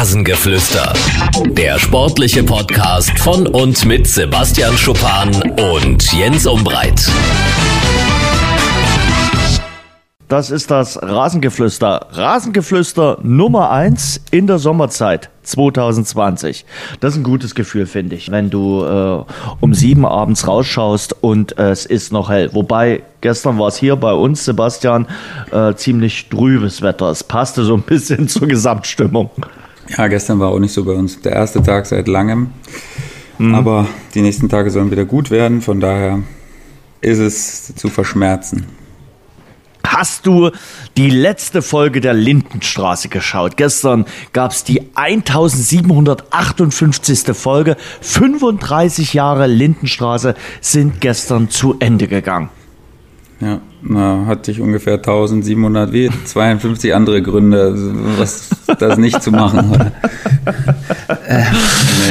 Rasengeflüster. Der sportliche Podcast von und mit Sebastian Schuppan und Jens Umbreit. Das ist das Rasengeflüster. Rasengeflüster Nummer eins in der Sommerzeit 2020. Das ist ein gutes Gefühl, finde ich, wenn du äh, um sieben abends rausschaust und äh, es ist noch hell. Wobei gestern war es hier bei uns, Sebastian, äh, ziemlich trübes Wetter. Es passte so ein bisschen zur Gesamtstimmung. Ja, gestern war auch nicht so bei uns. Der erste Tag seit langem. Mhm. Aber die nächsten Tage sollen wieder gut werden. Von daher ist es zu verschmerzen. Hast du die letzte Folge der Lindenstraße geschaut? Gestern gab es die 1758. Folge. 35 Jahre Lindenstraße sind gestern zu Ende gegangen. Ja, na, hatte ich ungefähr 1700 wie 52 andere Gründe, was das nicht zu machen. äh,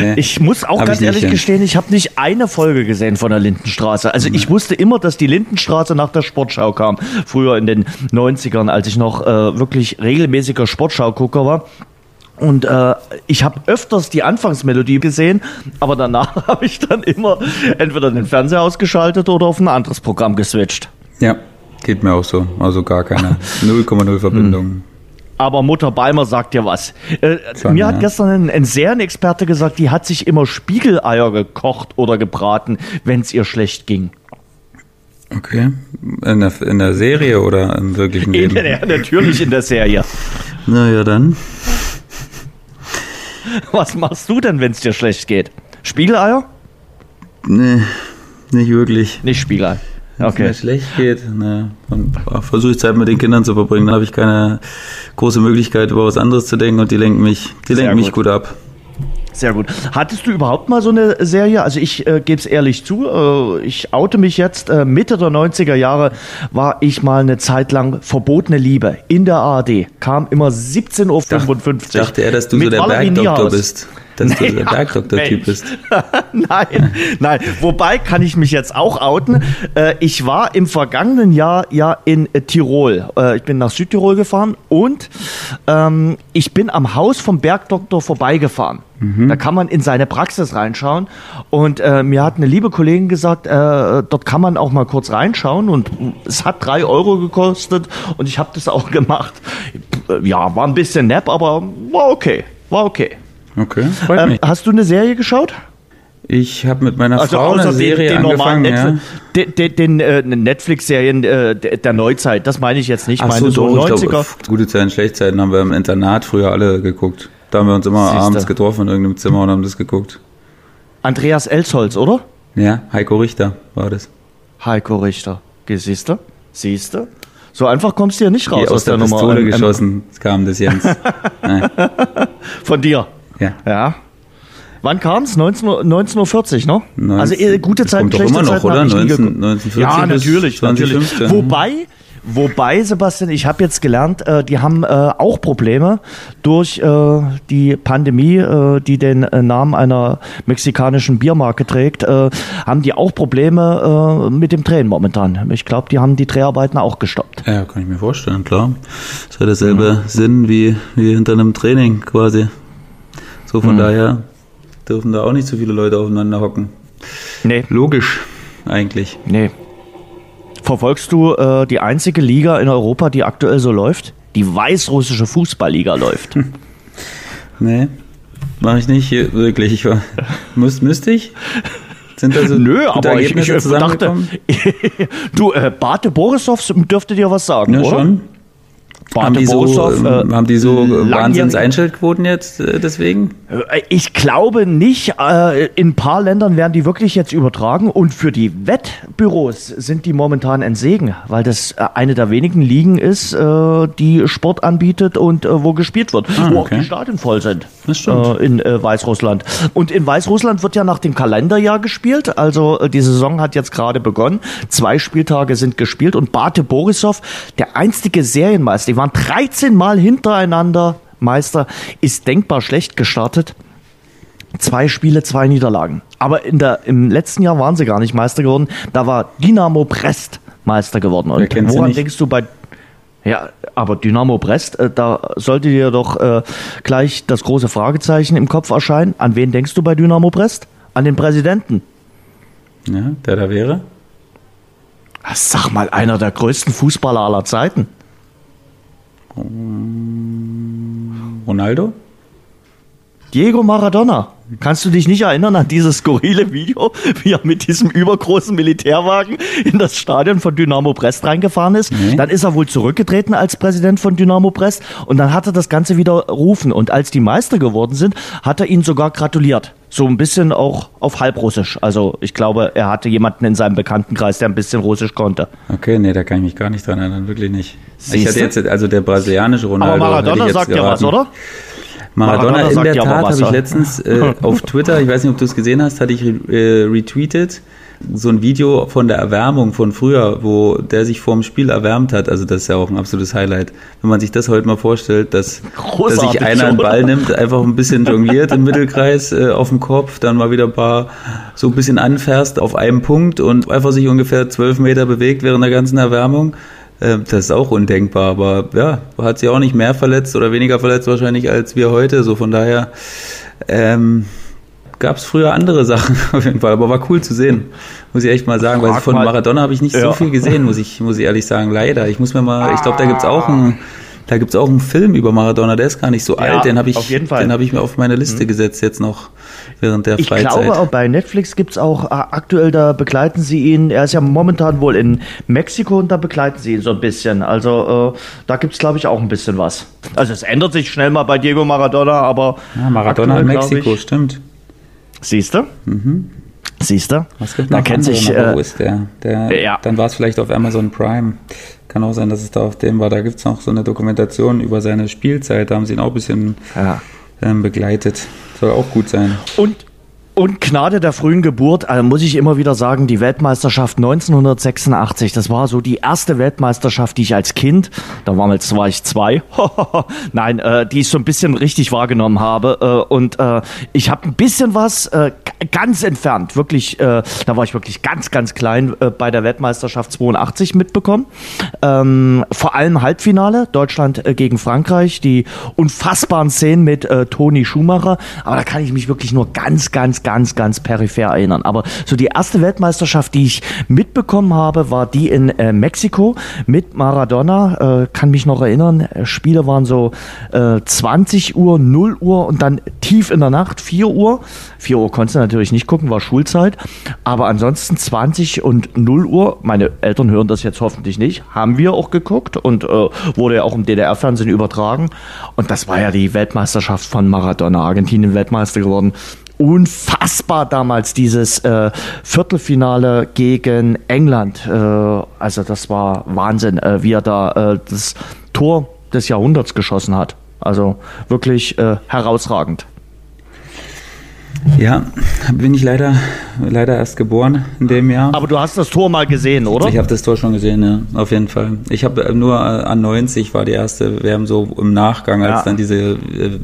nee, ich muss auch ganz ehrlich nicht, gestehen, ich habe nicht eine Folge gesehen von der Lindenstraße. Also ich wusste immer, dass die Lindenstraße nach der Sportschau kam. Früher in den 90ern, als ich noch äh, wirklich regelmäßiger Sportschau-Gucker war. Und äh, ich habe öfters die Anfangsmelodie gesehen, aber danach habe ich dann immer entweder den Fernseher ausgeschaltet oder auf ein anderes Programm geswitcht. Ja, geht mir auch so. Also gar keine 0,0 Verbindung. Hm. Aber Mutter Beimer sagt dir was. Äh, Schon, mir ja. hat gestern ein, ein Serienexperte gesagt, die hat sich immer Spiegeleier gekocht oder gebraten, wenn es ihr schlecht ging. Okay. In der, in der Serie oder im wirklichen Leben? ja, natürlich in der Serie. Naja, dann. Was machst du denn, wenn es dir schlecht geht? Spiegeleier? Nee, nicht wirklich. Nicht Spiegelei. Wenn okay. es mir schlecht geht, ne, versuche ich Zeit mit den Kindern zu verbringen. Dann habe ich keine große Möglichkeit, über was anderes zu denken und die lenken mich, die lenken mich gut ab. Sehr gut. Hattest du überhaupt mal so eine Serie? Also ich äh, gebe es ehrlich zu, äh, ich oute mich jetzt. Äh, Mitte der 90er Jahre war ich mal eine Zeit lang verbotene Liebe in der ARD. Kam immer 17.55 Uhr. Ich dachte er, dass du so der Bergdoktor bist dass du der Bergdoktor-Typ bist. nein, nein. Wobei kann ich mich jetzt auch outen. Äh, ich war im vergangenen Jahr ja in äh, Tirol. Äh, ich bin nach Südtirol gefahren und ähm, ich bin am Haus vom Bergdoktor vorbeigefahren. Mhm. Da kann man in seine Praxis reinschauen. Und äh, mir hat eine liebe Kollegin gesagt, äh, dort kann man auch mal kurz reinschauen. Und es hat drei Euro gekostet und ich habe das auch gemacht. Ja, war ein bisschen nepp, aber war okay. War okay. Okay, freut ähm, mich. Hast du eine Serie geschaut? Ich habe mit meiner also Frau eine Serie den, den angefangen, Netflix, ja. Den, den äh, Netflix-Serien äh, der Neuzeit, das meine ich jetzt nicht. Ach meine so, so 90er. Glaub, gute Zeiten, schlechte Zeiten haben wir im Internat früher alle geguckt. Da haben wir uns immer Siehste. abends getroffen in irgendeinem Zimmer und haben das geguckt. Andreas Elsholz, oder? Ja, Heiko Richter war das. Heiko Richter. Siehst du? Siehst du? So einfach kommst du ja nicht raus aus, aus der, der Nummer. Pistole geschossen kam das Jens. Von dir? Ja. Ja. Wann kam es? 19.40 Uhr, ne? 19, also äh, gute Zeiten, schlechte immer noch, oder? 19, 1940 ja, natürlich, natürlich. Wobei, Wobei, Sebastian, ich habe jetzt gelernt, äh, die haben äh, auch Probleme durch äh, die Pandemie, äh, die den äh, Namen einer mexikanischen Biermarke trägt, äh, haben die auch Probleme mit dem Drehen momentan. Ich glaube, die haben die Dreharbeiten auch gestoppt. Ja, kann ich mir vorstellen, klar. Das hat derselbe mhm. Sinn wie, wie hinter einem Training quasi. So von mhm. daher dürfen da auch nicht so viele Leute aufeinander hocken. Nee. Logisch, eigentlich. Nee. Verfolgst du äh, die einzige Liga in Europa, die aktuell so läuft? Die weißrussische Fußballliga läuft. nee, mache ich nicht, wirklich. Ich war, müß, müsste ich? Sind da so Nö, aber ich, ich dachte, du, äh, Bate Borisov dürfte dir was sagen, ja, oder? schon. Haben die, so, äh, haben die so Wahnsinns-Einschaltquoten jetzt äh, deswegen? Äh, ich glaube nicht. Äh, in ein paar Ländern werden die wirklich jetzt übertragen und für die Wettbüros sind die momentan ein Segen, weil das äh, eine der wenigen Ligen ist, äh, die Sport anbietet und wo gespielt wird, ah, wo auch die Stadien voll sind. Das stimmt. in Weißrussland. Und in Weißrussland wird ja nach dem Kalenderjahr gespielt. Also die Saison hat jetzt gerade begonnen. Zwei Spieltage sind gespielt und Bate Borisov, der einstige Serienmeister, waren 13 Mal hintereinander Meister, ist denkbar schlecht gestartet. Zwei Spiele, zwei Niederlagen. Aber in der, im letzten Jahr waren sie gar nicht Meister geworden. Da war Dynamo Brest Meister geworden. Und woran denkst du bei Ja, aber Dynamo Brest, äh, da sollte dir doch äh, gleich das große Fragezeichen im Kopf erscheinen. An wen denkst du bei Dynamo Brest? An den Präsidenten. Ja, der da wäre? Sag mal, einer der größten Fußballer aller Zeiten. Ronaldo? Diego Maradona. Kannst du dich nicht erinnern an dieses skurrile Video, wie er mit diesem übergroßen Militärwagen in das Stadion von Dynamo Brest reingefahren ist? Nee. Dann ist er wohl zurückgetreten als Präsident von Dynamo Brest und dann hat er das Ganze wieder rufen. Und als die Meister geworden sind, hat er ihnen sogar gratuliert. So ein bisschen auch auf Halbrussisch. Also ich glaube, er hatte jemanden in seinem Bekanntenkreis, der ein bisschen Russisch konnte. Okay, nee, da kann ich mich gar nicht dran erinnern, wirklich nicht. ich Siehste? hatte jetzt, also der brasilianische Ronaldo. Aber ich Maradona jetzt sagt ja was, oder? Maradona, Maradona in der ja Tat habe ich letztens äh, auf Twitter, ich weiß nicht, ob du es gesehen hast, hatte ich äh, retweetet so ein Video von der Erwärmung von früher, wo der sich vorm Spiel erwärmt hat. Also das ist ja auch ein absolutes Highlight. Wenn man sich das heute mal vorstellt, dass, dass sich einer einen? Ball nimmt, einfach ein bisschen jongliert im Mittelkreis äh, auf dem Kopf, dann mal wieder ein paar so ein bisschen anfährst auf einem Punkt und einfach sich ungefähr zwölf Meter bewegt während der ganzen Erwärmung. Äh, Das ist auch undenkbar, aber ja, hat sich auch nicht mehr verletzt oder weniger verletzt wahrscheinlich als wir heute. So von daher ähm, gab es früher andere Sachen auf jeden Fall, aber war cool zu sehen, muss ich echt mal sagen, weil von. Maradona habe ich nicht so Ja. viel gesehen, muss ich, muss ich ehrlich sagen, leider. Ich muss mir mal, ich glaube, da gibt's auch einen, da gibt's auch einen Film über Maradona, der ist gar nicht so Ja, alt, den habe ich, auf jeden Fall. Mhm. den habe ich mir auf meine Liste gesetzt jetzt noch während der Ich Freizeit. glaube, auch bei Netflix gibt's auch äh, aktuell, da begleiten sie ihn, er ist ja momentan wohl in Mexiko und da begleiten sie ihn so ein bisschen. Also äh, da gibt's glaube ich, auch ein bisschen was. Also es ändert sich schnell mal bei Diego Maradona, aber ja, Maradona in aktuell, glaub Mexiko, ich- stimmt. Siehst du? Siehst du? Was gibt Da noch kennt sich, äh, Wo ist der? der ja. Dann war es vielleicht auf Amazon Prime. Kann auch sein, dass es da auf dem war. Da gibt's noch so eine Dokumentation über seine Spielzeit. Da haben sie ihn auch ein bisschen Ja. ähm, begleitet. Soll auch gut sein. Und, und Gnade der frühen Geburt, also muss ich immer wieder sagen, die Weltmeisterschaft 1986, das war so die erste Weltmeisterschaft, die ich als Kind, da war, jetzt war ich zwei, nein, äh, die ich so ein bisschen richtig wahrgenommen habe. Äh, und äh, ich habe ein bisschen was äh, ganz entfernt, wirklich, äh, da war ich wirklich ganz, ganz klein äh, bei der Weltmeisterschaft 82 mitbekommen. Ähm, vor allem Halbfinale, Deutschland äh, gegen Frankreich, die unfassbaren Szenen mit äh, Toni Schumacher. Aber da kann ich mich wirklich nur ganz, ganz, ganz, ganz peripher erinnern. Aber so die erste Weltmeisterschaft, die ich mitbekommen habe, war die in äh, Mexiko mit Maradona. Äh, kann mich noch erinnern, äh, Spiele waren so äh, 20 Uhr, 0 Uhr und dann tief in der Nacht 4 Uhr. 4 Uhr konntest du natürlich nicht gucken, war Schulzeit. Aber ansonsten 20 und 0 Uhr, meine Eltern hören das jetzt hoffentlich nicht, haben wir auch geguckt und äh, wurde ja auch im DDR-Fernsehen übertragen. Und das war ja die Weltmeisterschaft von Maradona, Argentinien Weltmeister geworden. Unfassbar damals dieses äh, Viertelfinale gegen England. Äh, also das war Wahnsinn, äh, wie er da äh, das Tor des Jahrhunderts geschossen hat. Also wirklich äh, herausragend. Ja, bin ich leider, leider erst geboren in dem Jahr. Aber du hast das Tor mal gesehen, oder? Ich habe das Tor schon gesehen, ja, auf jeden Fall. Ich habe nur äh, an 90 war die erste WM so im Nachgang, als Ja. dann diese äh,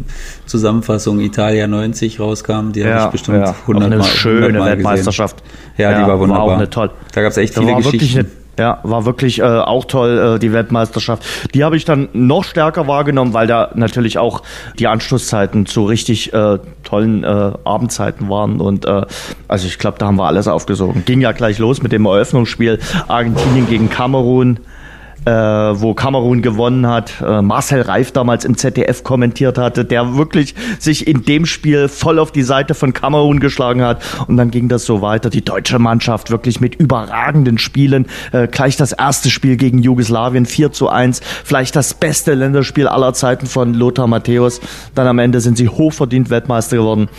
Zusammenfassung Italia 90 rauskam, die habe ich bestimmt ja. 100 Auch eine Mal, schöne 100 Mal Weltmeisterschaft. Gesehen. Ja, die war wunderbar. War auch eine toll. Da gab es echt Da viele Geschichten. Ja, war wirklich äh, auch toll, äh, die Weltmeisterschaft. Die habe ich dann noch stärker wahrgenommen, weil da natürlich auch die Anschlusszeiten zu richtig äh, tollen äh, Abendzeiten waren. Und äh, also ich glaube, da haben wir alles aufgesogen. Ging ja gleich los mit dem Eröffnungsspiel Argentinien gegen Kamerun. Äh, wo Kamerun gewonnen hat, äh, Marcel Reif damals im ZDF kommentiert hatte, der wirklich sich in dem Spiel voll auf die Seite von Kamerun geschlagen hat. Und dann ging das so weiter. Die deutsche Mannschaft wirklich mit überragenden Spielen. Äh, gleich das erste Spiel gegen Jugoslawien 4 zu 1. Vielleicht das beste Länderspiel aller Zeiten von Lothar Matthäus. Dann am Ende sind sie hochverdient Weltmeister geworden.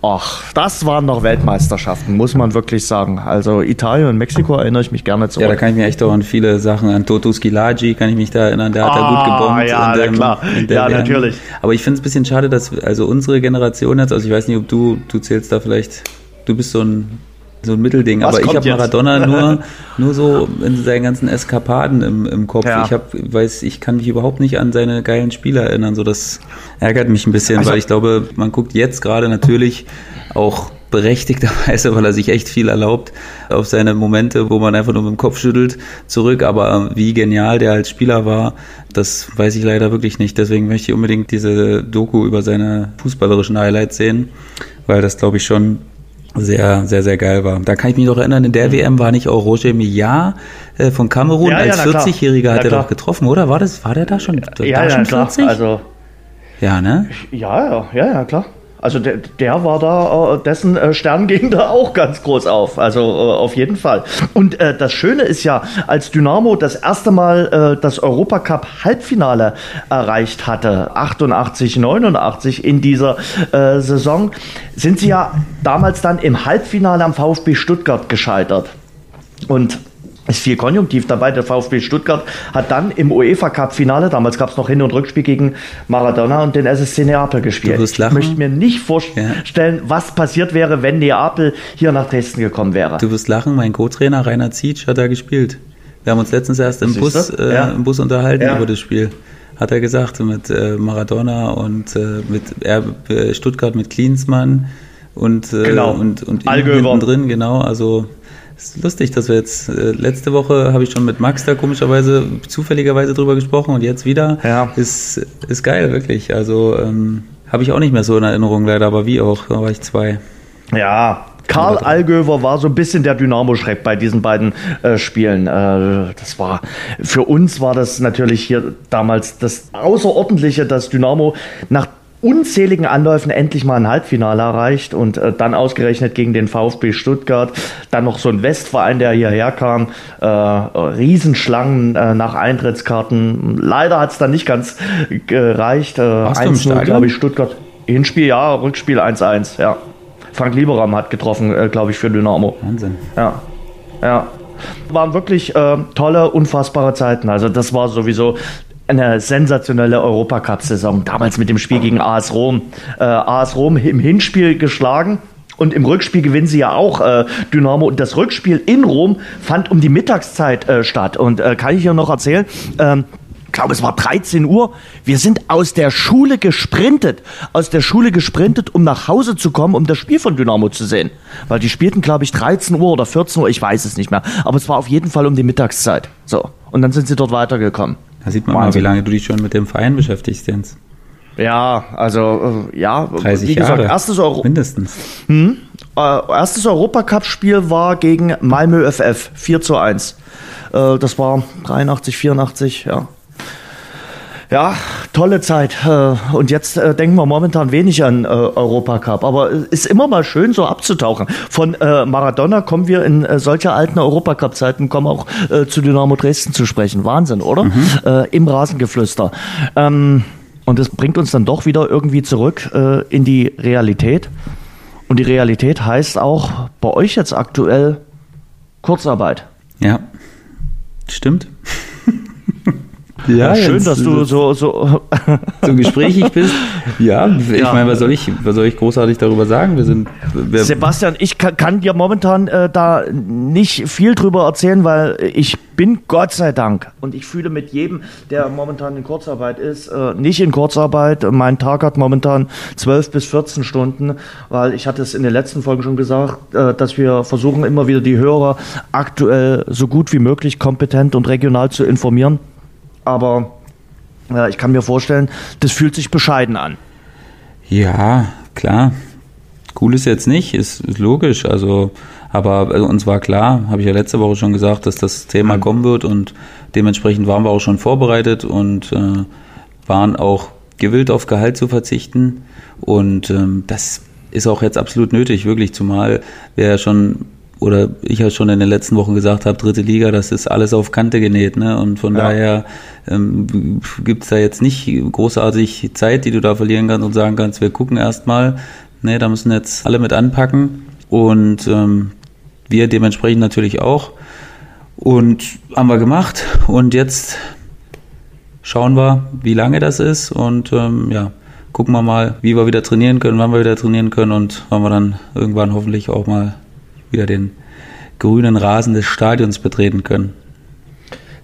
Ach, das waren noch Weltmeisterschaften, muss man wirklich sagen. Also Italien und Mexiko erinnere ich mich gerne zurück. Ja, da kann ich mich echt auch an viele Sachen, an Toto Skilagi kann ich mich da erinnern, der hat da Ah, gut gebombt. ja, na dem- klar. Ja, natürlich. Aber ich finde es ein bisschen schade, dass also unsere Generation jetzt, also ich weiß nicht, ob du, du zählst da vielleicht, du bist so ein so ein Mittelding, Was aber ich habe? Maradona nur, nur so in seinen ganzen Eskapaden im, im Kopf. Ja. Ich hab, weiß, ich kann mich überhaupt nicht an seine geilen Spiele erinnern. So das ärgert mich ein bisschen, Also- weil ich glaube, man guckt jetzt gerade natürlich auch berechtigterweise, weil er sich echt viel erlaubt auf seine Momente, wo man einfach nur mit dem Kopf schüttelt, zurück. Aber wie genial der als Spieler war, das weiß ich leider wirklich nicht. Deswegen möchte ich unbedingt diese Doku über seine fußballerischen Highlights sehen, weil das, glaube ich, schon sehr, sehr, sehr geil war. Da kann ich mich noch erinnern, in der WM war nicht auch Roger Millar äh, von Kamerun Ja, ja, als klar. 40-Jähriger hat er doch getroffen, oder? War das, war der da schon, da Ja, ja, schon klar. 40? Also, ja, ne? ja, ja, ja, ja, klar. Also der, der war da, äh, dessen äh, Stern ging da auch ganz groß auf. Also äh, auf jeden Fall. Und das Schöne ist ja, als Dynamo das erste Mal das Europacup Halbfinale erreicht hatte, 88, 89 in dieser Saison, sind sie ja damals dann im Halbfinale am VfB Stuttgart gescheitert. Und ist viel Konjunktiv dabei. Der VfB Stuttgart hat dann im UEFA Cup Finale, damals gab es noch Hin- und Rückspiel gegen Maradona und den SSC Neapel gespielt. Du wirst Ich möchte mir nicht vorstellen, was passiert wäre, wenn Neapel hier nach Dresden gekommen wäre. Du wirst lachen, mein Co-Trainer Rainer Zietsch hat da gespielt. Wir haben uns letztens erst im Bus, äh, Ja. im Bus unterhalten Ja. über das Spiel. Hat er gesagt, mit äh, Maradona und äh, mit er, äh, Stuttgart mit Klinsmann und, äh, Genau. und, und hinten drin, genau. Also ist lustig, dass wir jetzt äh, letzte Woche habe ich schon mit Max da komischerweise zufälligerweise drüber gesprochen und jetzt wieder. Ja. Ist, ist geil, wirklich. Also ähm, habe ich auch nicht mehr so in Erinnerung leider, aber wie auch, da war ich zwei. Ja, Karl Allgöwer war so ein bisschen der Dynamo-Schreck bei diesen beiden äh, Spielen. Äh, das war für uns war das natürlich hier damals das Außerordentliche, dass Dynamo nach unzähligen Anläufen endlich mal ein Halbfinale erreicht und äh, dann ausgerechnet gegen den VfB Stuttgart, dann noch so ein Westverein, der hierher kam, äh, Riesenschlangen äh, nach Eintrittskarten. Leider hat es dann nicht ganz gereicht. Äh, Warst du im 1-0, Stadion? glaube ich, Stuttgart. Hinspiel ja, Rückspiel 1-1, ja. Frank Lieberam hat getroffen, äh, glaube ich, für Dynamo. Wahnsinn. Ja, ja. Waren wirklich äh, tolle, unfassbare Zeiten. Also das war sowieso eine sensationelle Europacup-Saison. Damals mit dem Spiel gegen AS Rom. Äh, AS Rom im Hinspiel geschlagen. Und im Rückspiel gewinnen sie ja auch äh, Dynamo. Und das Rückspiel in Rom fand um die Mittagszeit äh, statt. Und äh, kann ich hier noch erzählen? Ähm, ich glaube, es war 13 Uhr. Wir sind aus der Schule gesprintet. Aus der Schule gesprintet, um nach Hause zu kommen, um das Spiel von Dynamo zu sehen. Weil die spielten, glaube ich, 13 Uhr oder 14 Uhr, ich weiß es nicht mehr. Aber es war auf jeden Fall um die Mittagszeit. So. Und dann sind sie dort weitergekommen. Da sieht man mal, Wahnsinn. wie lange du dich schon mit dem Verein beschäftigst, Jens. Ja, also, äh, ja, 30 wie gesagt, Jahre. erstes, Euro Mindestens. äh, erstes Europacup-Spiel war gegen Malmö FF, 4 zu 1. Äh, das war 83, 84, ja. Ja, tolle Zeit. Äh, Und jetzt äh, denken wir momentan wenig an äh, Europacup. Aber es ist immer mal schön, so abzutauchen. Von Maradona kommen wir in äh, solche alten Europacup-Zeiten, kommen auch zu Dynamo Dresden zu sprechen. Wahnsinn, oder? Äh, Im Rasengeflüster. Ähm, und das bringt uns dann doch wieder irgendwie zurück in die Realität. Und die Realität heißt auch bei euch jetzt aktuell Kurzarbeit. Ja. Stimmt. Ja, Schön, dass du so, so so gesprächig bist. Ja, ich Ja. meine, was soll ich, was soll ich großartig darüber sagen? Wir sind, wir, Sebastian, ich kann, kann dir momentan äh, da nicht viel drüber erzählen, weil ich bin Gott sei Dank und ich fühle mit jedem, der momentan in Kurzarbeit ist, äh, nicht in Kurzarbeit. Mein Tag hat momentan 12 bis 14 Stunden, weil ich hatte es in den letzten Folgen schon gesagt, äh, dass wir versuchen immer wieder die Hörer aktuell so gut wie möglich kompetent und regional zu informieren. Aber äh, ich kann mir vorstellen, das fühlt sich bescheiden an. ja, klar. Cool ist jetzt nicht, ist, ist logisch. Also, aber also uns war klar, habe ich ja letzte Woche schon gesagt, dass das Thema kommen wird und dementsprechend waren wir auch schon vorbereitet und äh, waren auch gewillt, auf Gehalt zu verzichten. Und ähm, das ist auch jetzt absolut nötig, wirklich, zumal wir ja schon oder ich ja schon in den letzten Wochen gesagt habe, dritte Liga, das ist alles auf Kante genäht, ne? Und von Ja. daher ähm, gibt es da jetzt nicht großartig Zeit, die du da verlieren kannst und sagen kannst, wir gucken erstmal. Ne, da müssen jetzt alle mit anpacken und ähm, wir dementsprechend natürlich auch. Und haben wir gemacht und jetzt schauen wir, wie lange das ist und ähm, ja, gucken wir mal, wie wir wieder trainieren können, wann wir wieder trainieren können und wann wir dann irgendwann hoffentlich auch mal wieder den grünen Rasen des Stadions betreten können.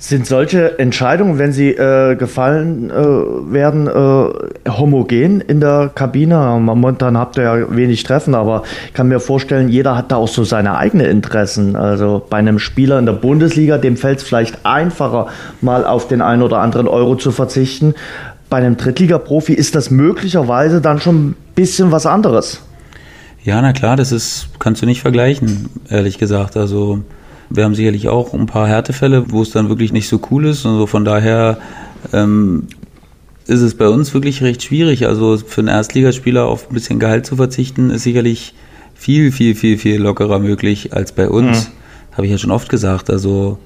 Sind solche Entscheidungen, wenn sie äh, gefallen äh, werden, äh, homogen in der Kabine? Momentan habt ihr ja wenig Treffen, aber ich kann mir vorstellen, jeder hat da auch so seine eigenen Interessen. Also bei einem Spieler in der Bundesliga, dem fällt es vielleicht einfacher, mal auf den einen oder anderen Euro zu verzichten. Bei einem Drittliga-Profi ist das möglicherweise dann schon ein bisschen was anderes. Ja, na klar, das ist, kannst du nicht vergleichen, ehrlich gesagt. Also wir haben sicherlich auch ein paar Härtefälle, wo es dann wirklich nicht so cool ist. Und so von daher ähm, ist es bei uns wirklich recht schwierig. Also für einen Erstligaspieler auf ein bisschen Gehalt zu verzichten, ist sicherlich viel, viel, viel, viel lockerer möglich als bei uns. Mhm. Habe ich ja schon oft gesagt. Also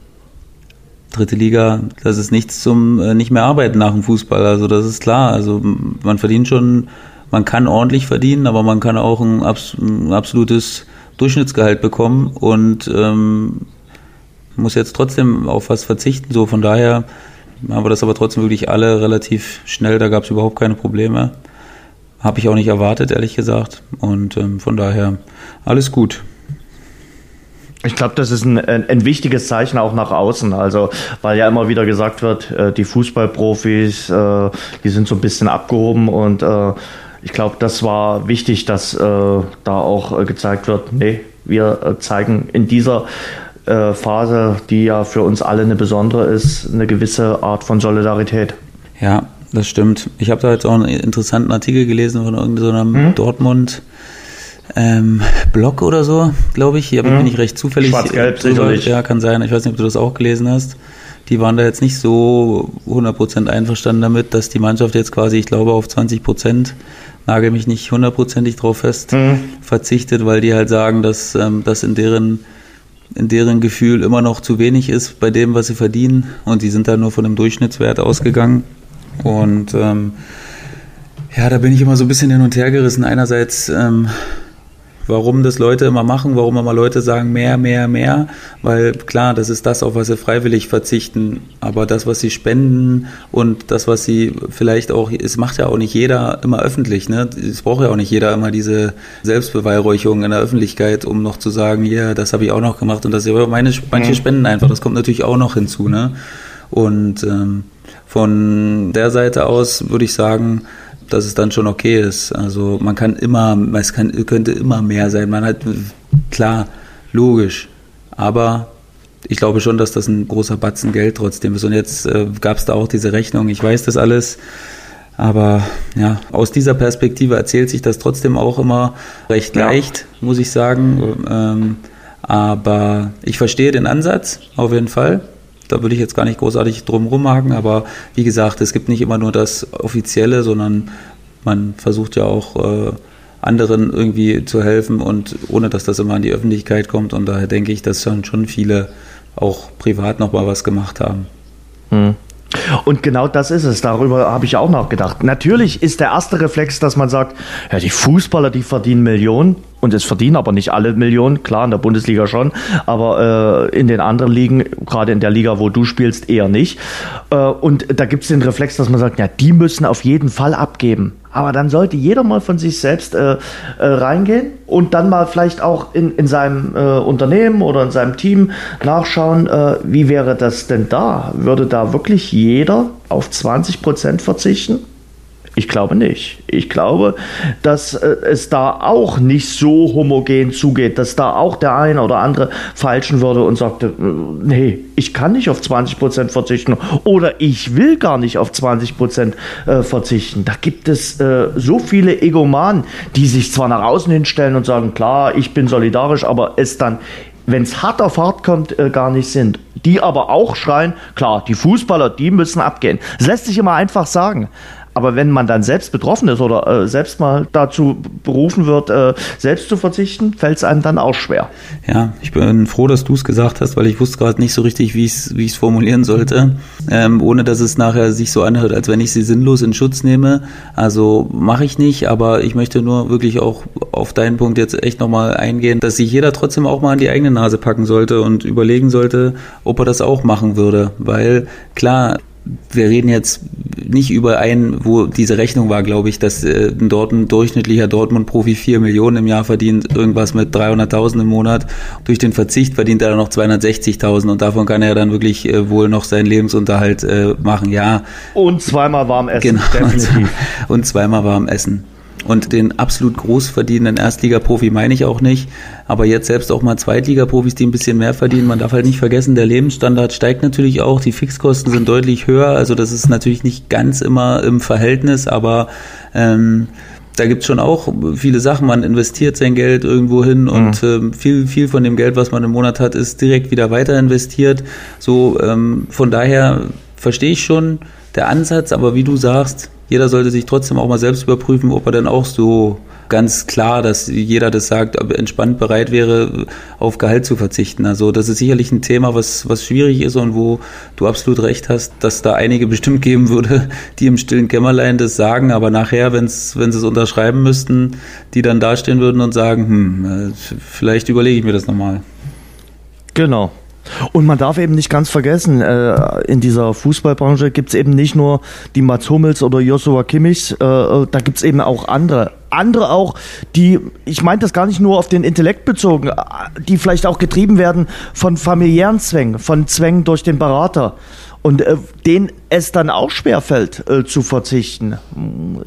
dritte Liga, das ist nichts zum äh, nicht mehr arbeiten nach dem Fußball. Also das ist klar. Also man verdient schon, man kann ordentlich verdienen, aber man kann auch ein, ein absolutes Durchschnittsgehalt bekommen und ähm, muss jetzt trotzdem auf was verzichten. So von daher haben wir das aber trotzdem wirklich alle relativ schnell. Da gab es überhaupt keine Probleme. Habe ich auch nicht erwartet, ehrlich gesagt. Und ähm, von daher alles gut. Ich glaube, das ist ein, ein, wichtiges Zeichen auch nach außen. Also, weil ja immer wieder gesagt wird, äh, die Fußballprofis, äh, die sind so ein bisschen abgehoben und äh, ich glaube, das war wichtig, dass äh, da auch äh, gezeigt wird, nee, wir äh, zeigen in dieser äh, Phase, die ja für uns alle eine besondere ist, eine gewisse Art von Solidarität. Ja, das stimmt. Ich habe da jetzt auch einen interessanten Artikel gelesen von irgendeinem so hm? Dortmund. Ähm, Blog oder so, glaube ich. Hier hm? bin ich recht zufällig. Schwarz-Gelb, sicherlich. Ja, kann sein. Ich weiß nicht, ob du das auch gelesen hast die waren da jetzt nicht so 100% einverstanden damit, dass die Mannschaft jetzt quasi, ich glaube, auf 20%, nagel mich nicht hundertprozentig drauf fest, mhm. verzichtet, weil die halt sagen, dass ähm, das in deren, in deren Gefühl immer noch zu wenig ist bei dem, was sie verdienen. Und die sind da nur von einem Durchschnittswert ausgegangen. Und ähm, ja, da bin ich immer so ein bisschen hin und her gerissen. Einerseits ähm, warum das Leute immer machen, warum immer Leute sagen mehr, mehr, mehr, weil klar, das ist das, auf was sie freiwillig verzichten, aber das, was sie spenden und das, was sie vielleicht auch, es macht ja auch nicht jeder immer öffentlich, ne? Es braucht ja auch nicht jeder immer diese Selbstbeweihräucherung in der Öffentlichkeit, um noch zu sagen, ja, das habe ich auch noch gemacht und das, meine, manche mhm. spenden einfach, das kommt natürlich auch noch hinzu, ne? Und ähm, von der Seite aus würde ich sagen, dass es dann schon okay ist. Also man kann immer, es kann, könnte immer mehr sein. Man hat, klar, logisch. Aber ich glaube schon, dass das ein großer Batzen Geld trotzdem ist. Und jetzt äh, gab es da auch diese Rechnung. Ich weiß das alles. Aber ja, aus dieser Perspektive erzählt sich das trotzdem auch immer recht ja. leicht, muss ich sagen. Ähm, aber ich verstehe den Ansatz auf jeden Fall. Da würde ich jetzt gar nicht großartig drum rumhaken, aber wie gesagt, es gibt nicht immer nur das Offizielle, sondern man versucht ja auch äh, anderen irgendwie zu helfen und ohne dass das immer an die Öffentlichkeit kommt. Und daher denke ich, dass schon, schon viele auch privat nochmal was gemacht haben. Hm. Und genau das ist es. Darüber habe ich auch nachgedacht. Natürlich ist der erste Reflex, dass man sagt, ja, die Fußballer, die verdienen Millionen und es verdienen aber nicht alle Millionen, klar, in der Bundesliga schon, aber äh, in den anderen Ligen, gerade in der Liga, wo du spielst, eher nicht. Äh, und da gibt es den Reflex, dass man sagt, ja, die müssen auf jeden Fall abgeben. Aber dann sollte jeder mal von sich selbst äh, äh, reingehen und dann mal vielleicht auch in, in seinem äh, Unternehmen oder in seinem Team nachschauen, äh, wie wäre das denn da? Würde da wirklich jeder auf 20 Prozent verzichten? Ich glaube nicht. Ich glaube, dass äh, es da auch nicht so homogen zugeht, dass da auch der eine oder andere falschen würde und sagte, äh, nee, ich kann nicht auf 20 Prozent verzichten oder ich will gar nicht auf 20 Prozent äh, verzichten. Da gibt es so viele Egomanen, die sich zwar nach außen hinstellen und sagen, klar, ich bin solidarisch, aber es dann wenn es hart auf hart kommt, gar nicht sind. Die aber auch schreien, klar, die Fußballer, die müssen abgehen. Das lässt sich immer einfach sagen. Aber wenn man dann selbst betroffen ist oder äh, selbst mal dazu berufen wird, äh, selbst zu verzichten, fällt es einem dann auch schwer. Ja, ich bin froh, dass du es gesagt hast, weil ich wusste gerade nicht so richtig, wie ich es wie formulieren sollte, ähm, ohne dass es nachher sich so anhört, als wenn ich sie sinnlos in Schutz nehme. Also mache ich nicht, aber ich möchte nur wirklich auch auf deinen Punkt jetzt echt nochmal eingehen, dass sich jeder trotzdem auch mal an die eigene Nase packen sollte und überlegen sollte, ob er das auch machen würde. Weil klar, wir reden jetzt nicht über einen, wo diese Rechnung war, glaube ich, dass äh, ein, Dortmund, durchschnittlicher Dortmund-Profi vier Millionen im Jahr verdient, irgendwas mit 300.000 im Monat. Durch den Verzicht verdient er noch 260.000 und davon kann er dann wirklich äh, wohl noch seinen Lebensunterhalt äh, machen, ja. Und zweimal warm essen, genau. definitiv. Und zweimal warm essen. Und den absolut groß verdienenden Erstligaprofi meine ich auch nicht. Aber jetzt selbst auch mal Zweitligaprofis, die ein bisschen mehr verdienen. Man darf halt nicht vergessen, der Lebensstandard steigt natürlich auch. Die Fixkosten sind deutlich höher. Also das ist natürlich nicht ganz immer im Verhältnis, aber ähm, da gibt's schon auch viele Sachen. Man investiert sein Geld irgendwo hin mhm. und ähm, viel, viel von dem Geld, was man im Monat hat, ist direkt wieder weiter investiert. So, ähm, von daher verstehe ich schon der Ansatz, aber wie du sagst, jeder sollte sich trotzdem auch mal selbst überprüfen, ob er dann auch so ganz klar, dass jeder das sagt, entspannt bereit wäre, auf Gehalt zu verzichten. Also das ist sicherlich ein Thema, was, was schwierig ist und wo du absolut recht hast, dass da einige bestimmt geben würde, die im stillen Kämmerlein das sagen, aber nachher, wenn's, wenn sie es unterschreiben müssten, die dann dastehen würden und sagen, hm, äh, vielleicht überlege ich mir das nochmal. Genau. Und man darf eben nicht ganz vergessen, äh, in dieser Fußballbranche gibt es eben nicht nur die Mats Hummels oder Joshua Kimmichs, äh, äh da gibt es eben auch andere. Andere auch, die, ich meine das gar nicht nur auf den Intellekt bezogen, die vielleicht auch getrieben werden von familiären Zwängen, von Zwängen durch den Berater und äh, denen es dann auch schwerfällt äh, zu verzichten.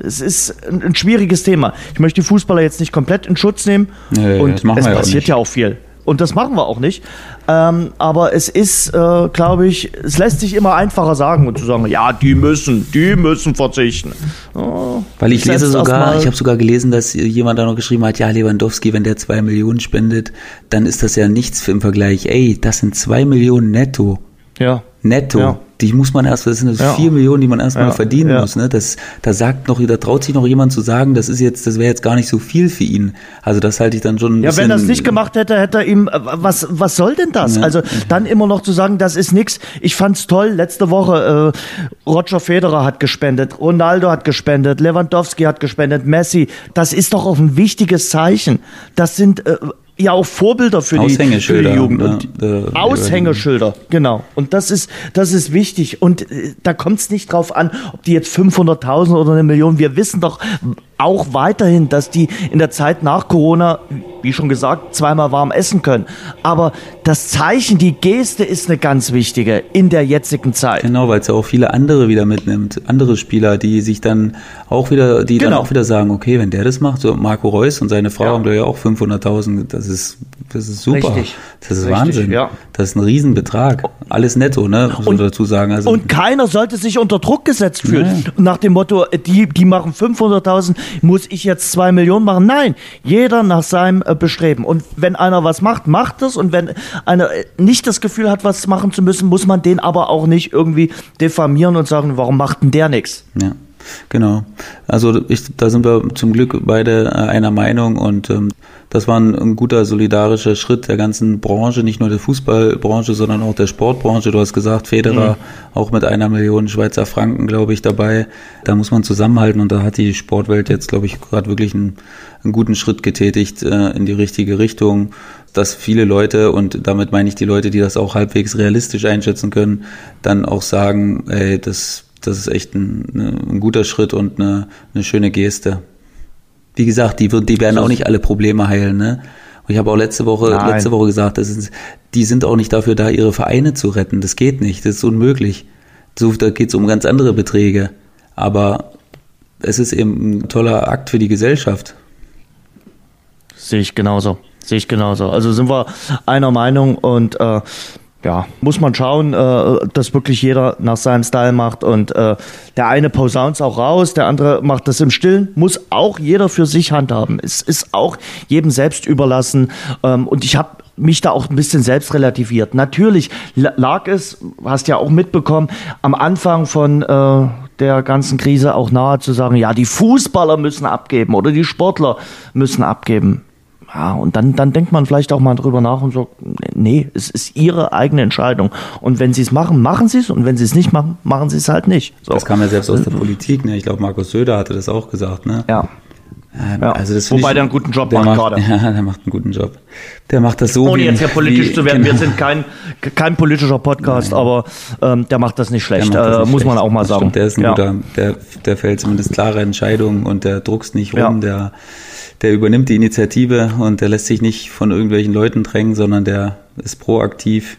Es ist ein, ein, schwieriges Thema. Ich möchte die Fußballer jetzt nicht komplett in Schutz nehmen nee, und es passiert ja auch viel. Und das machen wir auch nicht. Ähm, aber es ist, äh, glaube ich, es lässt sich immer einfacher sagen und zu sagen, ja, die müssen, die müssen verzichten. Oh, Weil ich lese sogar, ich habe sogar gelesen, dass jemand da noch geschrieben hat, ja, Lewandowski, wenn der zwei Millionen spendet, dann ist das ja nichts im Vergleich. Ey, das sind zwei Millionen netto. Ja. Netto. Ja die muss man erst, das sind ja. vier Millionen, die man erstmal ja. verdienen ja. muss. Ne? Das, da sagt noch, da traut sich noch jemand zu sagen, das ist jetzt, das wäre jetzt gar nicht so viel für ihn. Also das halte ich dann schon. ja, wenn er es nicht gemacht hätte, hätte er ihm, was, was soll denn das? Also dann immer noch zu sagen, das ist nichts. Ich fand's toll. Letzte Woche äh, Roger Federer hat gespendet, Ronaldo hat gespendet, Lewandowski hat gespendet, Messi. Das ist doch auch ein wichtiges Zeichen. Das sind äh, ja auch Vorbilder für die, für die Jugend. Und ja, Aushängeschilder, genau. Und das ist, das ist wichtig. Und äh, da kommt es nicht drauf an, ob die jetzt 500.000 oder eine Million. Wir wissen doch auch weiterhin, dass die in der Zeit nach Corona, wie schon gesagt, zweimal warm essen können. Aber das Zeichen, die Geste ist eine ganz wichtige in der jetzigen Zeit. Genau, weil es ja auch viele andere wieder mitnimmt, andere Spieler, die sich dann auch wieder, die genau. dann auch wieder sagen, okay, wenn der das macht, so Marco Reus und seine Frau ja. haben da ja auch 500.000, das ist, das ist super. Richtig. Das ist Richtig, Wahnsinn. Ja. Das ist ein Riesenbetrag. Alles netto, ne, muss man dazu sagen. Also, und keiner sollte sich unter Druck gesetzt fühlen. Nee. Nach dem Motto, die, die machen 500.000, muss ich jetzt zwei Millionen machen? Nein, jeder nach seinem äh, Bestreben. Und wenn einer was macht, macht es. Und wenn einer äh, nicht das Gefühl hat, was machen zu müssen, muss man den aber auch nicht irgendwie diffamieren und sagen, warum macht denn der nichts? Ja. Genau. Also ich, da sind wir zum Glück beide äh, einer Meinung und ähm, das war ein, ein, guter solidarischer Schritt der ganzen Branche, nicht nur der Fußballbranche, sondern auch der Sportbranche. Du hast gesagt, Federer mhm. auch mit einer Million Schweizer Franken, glaube ich, dabei. Da muss man zusammenhalten und da hat die Sportwelt jetzt, glaube ich, gerade wirklich einen, einen, guten Schritt getätigt äh, in die richtige Richtung dass viele Leute, und damit meine ich die Leute, die das auch halbwegs realistisch einschätzen können, dann auch sagen, ey, das das ist echt ein, ein guter Schritt und eine, eine, schöne Geste. Wie gesagt, die, die werden auch nicht alle Probleme heilen, ne? Und ich habe auch letzte Woche, Nein. letzte Woche gesagt, das ist, die sind auch nicht dafür da, ihre Vereine zu retten. Das geht nicht, das ist unmöglich. So, da geht es um ganz andere Beträge. Aber es ist eben ein toller Akt für die Gesellschaft. Sehe ich genauso. Sehe ich genauso. Also sind wir einer Meinung und äh, ja, muss man schauen, äh, dass wirklich jeder nach seinem Style macht und äh, der eine posaunt auch raus, der andere macht das im Stillen, muss auch jeder für sich handhaben. Es ist auch jedem selbst überlassen ähm, und ich habe mich da auch ein bisschen selbst relativiert. Natürlich lag es, hast ja auch mitbekommen, am Anfang von äh, der ganzen Krise auch nahe zu sagen, ja, die Fußballer müssen abgeben oder die Sportler müssen abgeben. Ja, und dann, dann denkt man vielleicht auch mal drüber nach und sagt, nee, es ist ihre eigene Entscheidung. Und wenn sie es machen, machen sie es. Und wenn sie es nicht machen, machen sie es halt nicht. So. Das kam ja selbst aus der Politik. Ne? Ich glaube, Markus Söder hatte das auch gesagt. Ne? Ja. Ja, also das Wobei ich, der einen guten Job macht, macht gerade. Ja, der macht einen guten Job. Der macht das so. Ohne wie, jetzt ja politisch wie, zu werden. Genau. Wir sind kein, kein politischer Podcast, Nein. aber ähm, der macht das nicht schlecht, das nicht äh, muss schlecht. man auch mal sagen. Stimmt, der ist ein ja. guter, der, der fällt zumindest klare Entscheidungen und der druckst nicht rum, ja. der, der übernimmt die Initiative und der lässt sich nicht von irgendwelchen Leuten drängen, sondern der ist proaktiv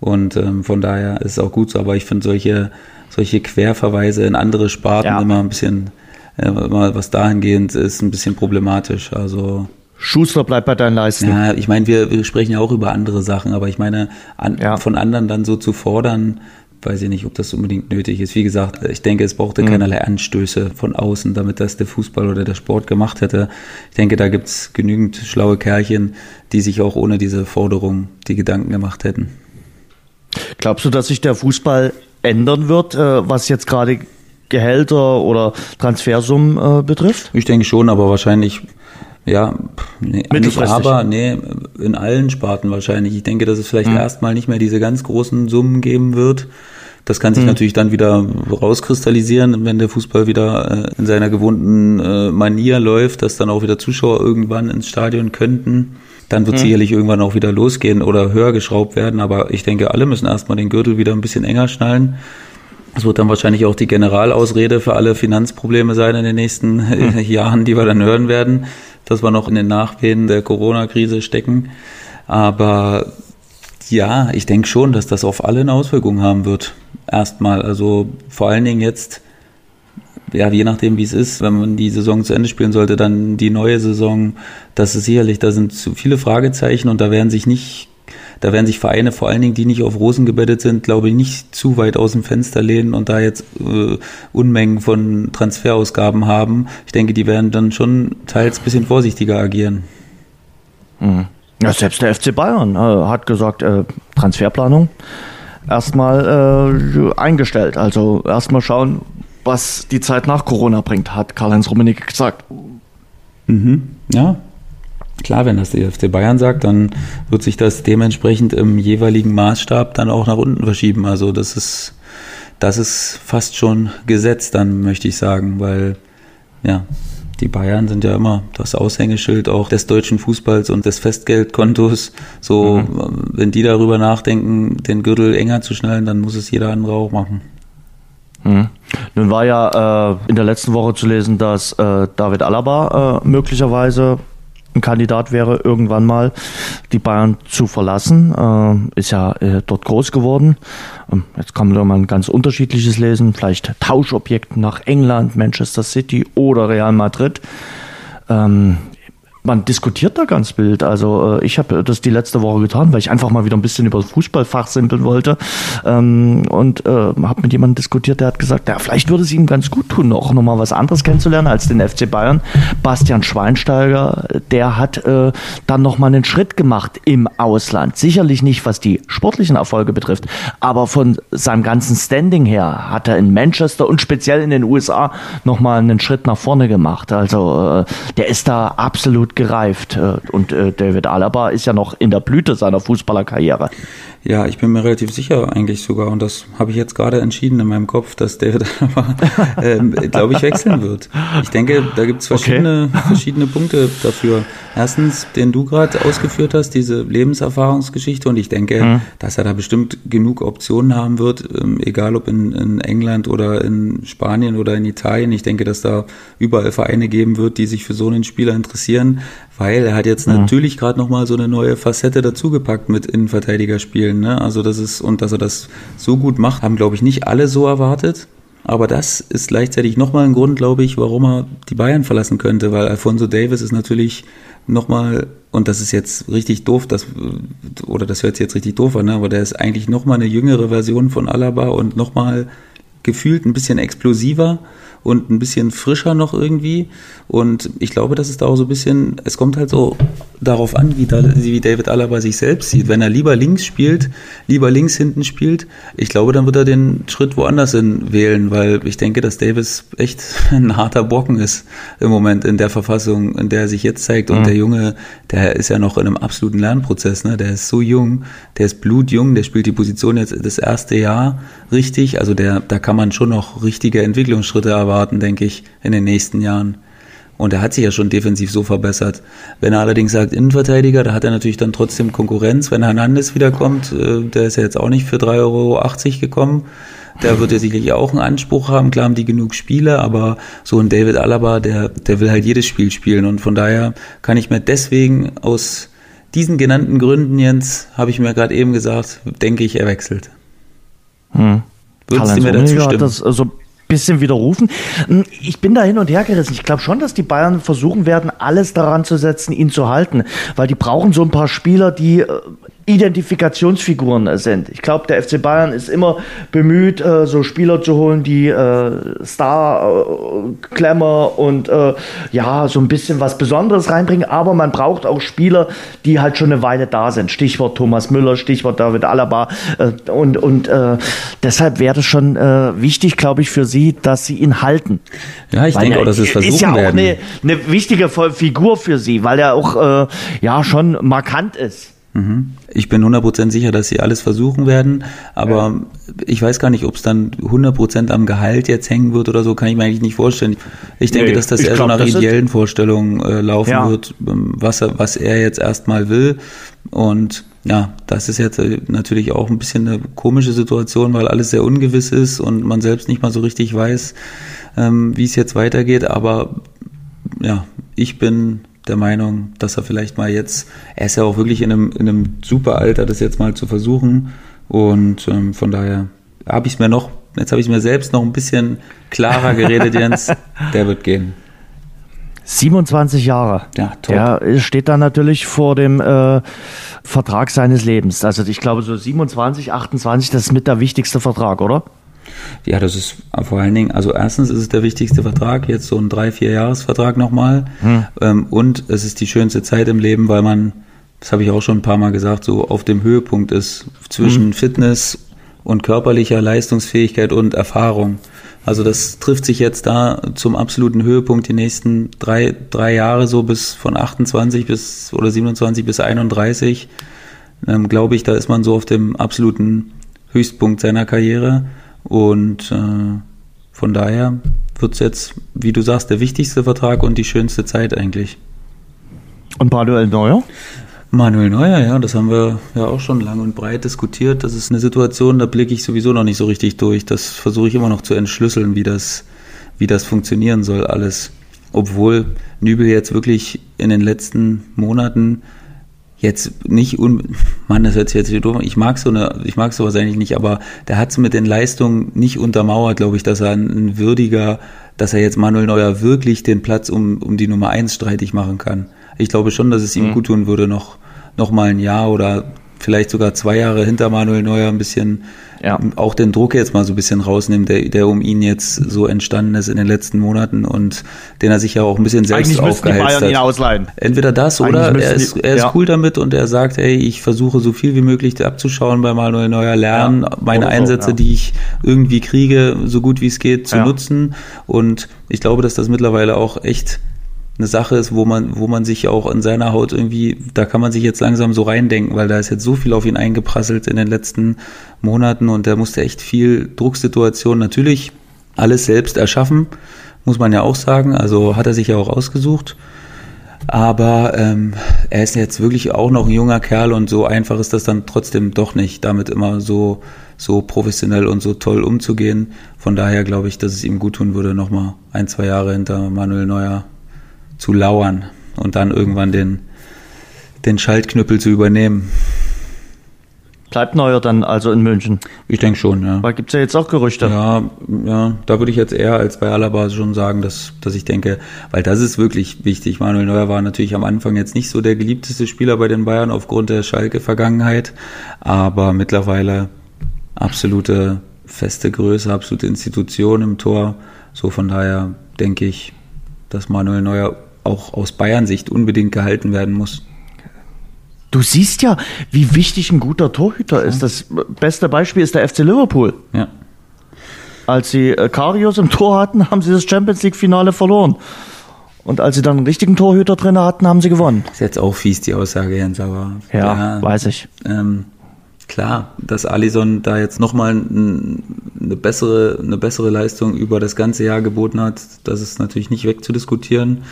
und ähm, von daher ist es auch gut so. Aber ich finde solche, solche Querverweise in andere Sparten immer ein bisschen immer was dahingehend ist, ein bisschen problematisch. Also Schuster bleibt bei deinen Leisten. Ja, ich meine, wir, wir sprechen ja auch über andere Sachen, aber ich meine, an, ja. von anderen dann so zu fordern, weiß ich nicht, ob das unbedingt nötig ist. Wie gesagt, ich denke, es brauchte mhm. keinerlei Anstöße von außen, damit das der Fußball oder der Sport gemacht hätte. Ich denke, da gibt's genügend schlaue Kerlchen, die sich auch ohne diese Forderung die Gedanken gemacht hätten. Glaubst du, dass sich der Fußball ändern wird, äh, was jetzt gerade Gehälter oder Transfersummen äh, betrifft? Ich denke schon, aber wahrscheinlich ja, nee, nicht aber, nee, in allen Sparten wahrscheinlich. Ich denke, dass es vielleicht mhm. erstmal nicht mehr diese ganz großen Summen geben wird. Das kann sich mhm. natürlich dann wieder rauskristallisieren, wenn der Fußball wieder äh, in seiner gewohnten äh, Manier läuft, dass dann auch wieder Zuschauer irgendwann ins Stadion könnten. Dann wird mhm. sicherlich irgendwann auch wieder losgehen oder höher geschraubt werden. Aber ich denke, alle müssen erstmal den Gürtel wieder ein bisschen enger schnallen. Das wird dann wahrscheinlich auch die Generalausrede für alle Finanzprobleme sein in den nächsten hm. Jahren, die wir dann hören werden, dass wir noch in den Nachwehen der Corona-Krise stecken. Aber ja, ich denke schon, dass das auf alle eine Auswirkung haben wird. Erstmal, also vor allen Dingen jetzt, ja, je nachdem, wie es ist, wenn man die Saison zu Ende spielen sollte, dann die neue Saison, das ist sicherlich, da sind zu viele Fragezeichen und da werden sich nicht da werden sich Vereine, vor allen Dingen, die nicht auf Rosen gebettet sind, glaube ich, nicht zu weit aus dem Fenster lehnen und da jetzt äh, Unmengen von Transferausgaben haben. Ich denke, die werden dann schon teils ein bisschen vorsichtiger agieren. Mhm. Ja, selbst der FC Bayern äh, hat gesagt, äh, Transferplanung erstmal äh, eingestellt. Also erstmal schauen, was die Zeit nach Corona bringt, hat Karl-Heinz Rummenigge gesagt. Mhm. Ja, Klar, wenn das der FC Bayern sagt, dann wird sich das dementsprechend im jeweiligen Maßstab dann auch nach unten verschieben. Also das ist, das ist fast schon Gesetz, dann möchte ich sagen, weil ja, die Bayern sind ja immer das Aushängeschild auch des deutschen Fußballs und des Festgeldkontos. So, mhm. wenn die darüber nachdenken, den Gürtel enger zu schnallen, dann muss es jeder andere auch machen. Mhm. Nun war ja äh, in der letzten Woche zu lesen, dass äh, David Alaba äh, möglicherweise ein Kandidat wäre, irgendwann mal die Bayern zu verlassen. Äh, ist ja äh, dort groß geworden. Ähm, jetzt kann man mal ein ganz unterschiedliches lesen. Vielleicht Tauschobjekte nach England, Manchester City oder Real Madrid. Man diskutiert da ganz wild. Also äh, ich habe das die letzte Woche getan, weil ich einfach mal wieder ein bisschen über Fußball fachsimpeln wollte ähm, und äh, habe mit jemandem diskutiert, der hat gesagt, ja, vielleicht würde es ihm ganz gut tun, auch nochmal was anderes kennenzulernen als den FC Bayern. Bastian Schweinsteiger, der hat äh, dann nochmal einen Schritt gemacht im Ausland. Sicherlich nicht, was die sportlichen Erfolge betrifft, aber von seinem ganzen Standing her hat er in Manchester und speziell in den USA nochmal einen Schritt nach vorne gemacht. Also äh, der ist da absolut gereift. Äh, und äh, David Alaba ist ja noch in der Blüte seiner Fußballerkarriere. Ja, ich bin mir relativ sicher eigentlich sogar, und das habe ich jetzt gerade entschieden in meinem Kopf, dass David Alaba, ähm, glaube ich, wechseln wird. Ich denke, da gibt es verschiedene, okay. verschiedene Punkte dafür. Erstens, den du gerade ausgeführt hast, diese Lebenserfahrungsgeschichte, und ich denke, mhm. dass er da bestimmt genug Optionen haben wird, ähm, egal ob in, in England oder in Spanien oder in Italien. Ich denke, dass da überall Vereine geben wird, die sich für so einen Spieler interessieren, weil er hat jetzt mhm. natürlich gerade nochmal so eine neue Facette dazugepackt mit Innenverteidigerspielen spielen. Ne? Also das ist, und dass er das so gut macht, haben, glaube ich, nicht alle so erwartet. Aber das ist gleichzeitig nochmal ein Grund, glaube ich, warum er die Bayern verlassen könnte, weil Alfonso Davis ist natürlich nochmal, und das ist jetzt richtig doof, das, oder das hört sich jetzt richtig doof an, ne? aber der ist eigentlich nochmal eine jüngere Version von Alaba und nochmal gefühlt ein bisschen explosiver und ein bisschen frischer noch irgendwie. Und ich glaube, dass es da auch so ein bisschen, es kommt halt so darauf an, wie, da, wie David Alaba sich selbst sieht. Wenn er lieber links spielt, lieber links hinten spielt, ich glaube, dann wird er den Schritt woanders hin wählen, weil ich denke, dass Davis echt ein harter Brocken ist im Moment in der Verfassung, in der er sich jetzt zeigt. Und mhm. der Junge, der ist ja noch in einem absoluten Lernprozess, ne? Der ist so jung, der ist blutjung, der spielt die Position jetzt das erste Jahr richtig. Also der, da kann man schon noch richtige Entwicklungsschritte erwarten, denke ich, in den nächsten Jahren. Und er hat sich ja schon defensiv so verbessert. Wenn er allerdings sagt Innenverteidiger, da hat er natürlich dann trotzdem Konkurrenz. Wenn Hernandez wiederkommt, äh, der ist ja jetzt auch nicht für 3,80 Euro gekommen. Der wird ja sicherlich auch einen Anspruch haben. Klar haben die genug Spiele, aber so ein David Alaba, der, der will halt jedes Spiel spielen. Und von daher kann ich mir deswegen aus diesen genannten Gründen, Jens, habe ich mir gerade eben gesagt, denke ich, er wechselt. Hm. Würdest du mir dazu stimmen? Das so also bisschen widerrufen. Hm, ich bin da hin und her gerissen. Ich glaube schon, dass die Bayern versuchen werden, alles daran zu setzen, ihn zu halten, weil die brauchen so ein paar Spieler, die äh, Identifikationsfiguren sind. Ich glaube, der FC Bayern ist immer bemüht, äh, so Spieler zu holen, die äh, Star, äh, und äh, ja, so ein bisschen was Besonderes reinbringen. Aber man braucht auch Spieler, die halt schon eine Weile da sind. Stichwort Thomas Müller, Stichwort David Alaba. Äh, und und äh, deshalb wäre es schon äh, wichtig, glaube ich, für sie, dass sie ihn halten. Ja, ich weil denke auch, dass es versuchen ist ja auch werden. Eine, eine wichtige Figur für sie, weil er auch äh, ja schon markant ist. Mhm. Ich bin 100% sicher, dass sie alles versuchen werden, aber ja. ich weiß gar nicht, ob es dann 100% am Gehalt jetzt hängen wird oder so, kann ich mir eigentlich nicht vorstellen. Ich denke, nee, dass das eher glaub, so nach ideellen Vorstellungen äh, laufen ja. wird, ähm, was er, was er jetzt erstmal will. Und ja, das ist jetzt äh, natürlich auch ein bisschen eine komische Situation, weil alles sehr ungewiss ist und man selbst nicht mal so richtig weiß, ähm, wie es jetzt weitergeht. Aber ja, ich bin der Meinung, dass er vielleicht mal jetzt, er ist ja auch wirklich in einem, in einem super Alter, das jetzt mal zu versuchen. Und ähm, von daher habe ich es mir noch, jetzt habe ich mir selbst noch ein bisschen klarer geredet, Jens. Der wird gehen. 27 Jahre. Ja, top. Der steht dann natürlich vor dem äh, Vertrag seines Lebens. Also ich glaube so 27, 28, das ist mit der wichtigste Vertrag, oder? Ja, das ist vor allen Dingen, also erstens ist es der wichtigste Vertrag, jetzt so ein drei, vier Jahresvertrag nochmal. Hm. Ähm, und es ist die schönste Zeit im Leben, weil man, das habe ich auch schon ein paar Mal gesagt, so auf dem Höhepunkt ist zwischen hm. Fitness und körperlicher Leistungsfähigkeit und Erfahrung. Also das trifft sich jetzt da zum absoluten Höhepunkt die nächsten drei, drei Jahre so bis von 28 bis oder 27 bis 31. Ähm, Glaube ich, da ist man so auf dem absoluten Höchstpunkt seiner Karriere. Und äh, von daher wird es jetzt, wie du sagst, der wichtigste Vertrag und die schönste Zeit eigentlich. Und Manuel Neuer? Manuel Neuer, ja, das haben wir ja auch schon lang und breit diskutiert. Das ist eine Situation, da blicke ich sowieso noch nicht so richtig durch. Das versuche ich immer noch zu entschlüsseln, wie das, wie das funktionieren soll alles. Obwohl Nübel jetzt wirklich in den letzten Monaten jetzt nicht un Mann, das hört sich jetzt wieder doof ich mag so eine, ich mag sowas eigentlich nicht, aber der hat es mit den Leistungen nicht untermauert, glaube ich, dass er ein, ein, würdiger, dass er jetzt Manuel Neuer wirklich den Platz um, um die Nummer eins streitig machen kann. Ich glaube schon, dass es ihm mhm. gut tun würde, noch, noch mal ein Jahr oder vielleicht sogar zwei Jahre hinter Manuel Neuer ein bisschen ja. auch den Druck jetzt mal so ein bisschen rausnehmen, der, der um ihn jetzt so entstanden ist in den letzten Monaten und den er sich ja auch ein bisschen selbst Eigentlich aufgeheizt hat. Ihn ausleihen. Entweder das Eigentlich oder er ist, er ist ja. cool damit und er sagt, hey, ich versuche so viel wie möglich abzuschauen bei Manuel Neuer, lernen, ja. meine so, Einsätze, die ich irgendwie kriege, so gut wie es geht, zu nutzen und ich glaube, dass das mittlerweile auch echt eine Sache ist, wo man, wo man sich auch in seiner Haut irgendwie, da kann man sich jetzt langsam so reindenken, weil da ist jetzt so viel auf ihn eingeprasselt in den letzten Monaten und der musste echt viel Drucksituation natürlich alles selbst erschaffen, muss man ja auch sagen. Also hat er sich ja auch ausgesucht. Aber ähm, er ist jetzt wirklich auch noch ein junger Kerl und so einfach ist das dann trotzdem doch nicht, damit immer so, so professionell und so toll umzugehen. Von daher glaube ich, dass es ihm gut tun würde, nochmal ein, zwei Jahre hinter Manuel Neuer zu lauern und dann irgendwann den, den Schaltknüppel zu übernehmen. Bleibt Neuer dann also in München? Ich denke schon, ja. Weil gibt es ja jetzt auch Gerüchte. Ja, ja, da würde ich jetzt eher als bei Alaba schon sagen, dass, dass ich denke, weil das ist wirklich wichtig. Manuel Neuer war natürlich am Anfang jetzt nicht so der geliebteste Spieler bei den Bayern aufgrund der Schalke-Vergangenheit, aber mittlerweile absolute feste Größe, absolute Institution im Tor. So von daher denke ich, dass Manuel Neuer auch aus Bayern-Sicht unbedingt gehalten werden muss. Du siehst ja, wie wichtig ein guter Torhüter ist. Das beste Beispiel ist der FC Liverpool. Ja. Als sie äh, Karius im Tor hatten, haben sie das Champions League-Finale verloren. Und als sie dann einen richtigen Torhüter drin hatten, haben sie gewonnen. Ist jetzt auch fies, die Aussage, Jens, aber. Ja, ja weiß ich. Ähm, klar, dass Alison da jetzt nochmal eine bessere, eine bessere Leistung über das ganze Jahr geboten hat, das ist natürlich nicht wegzudiskutieren.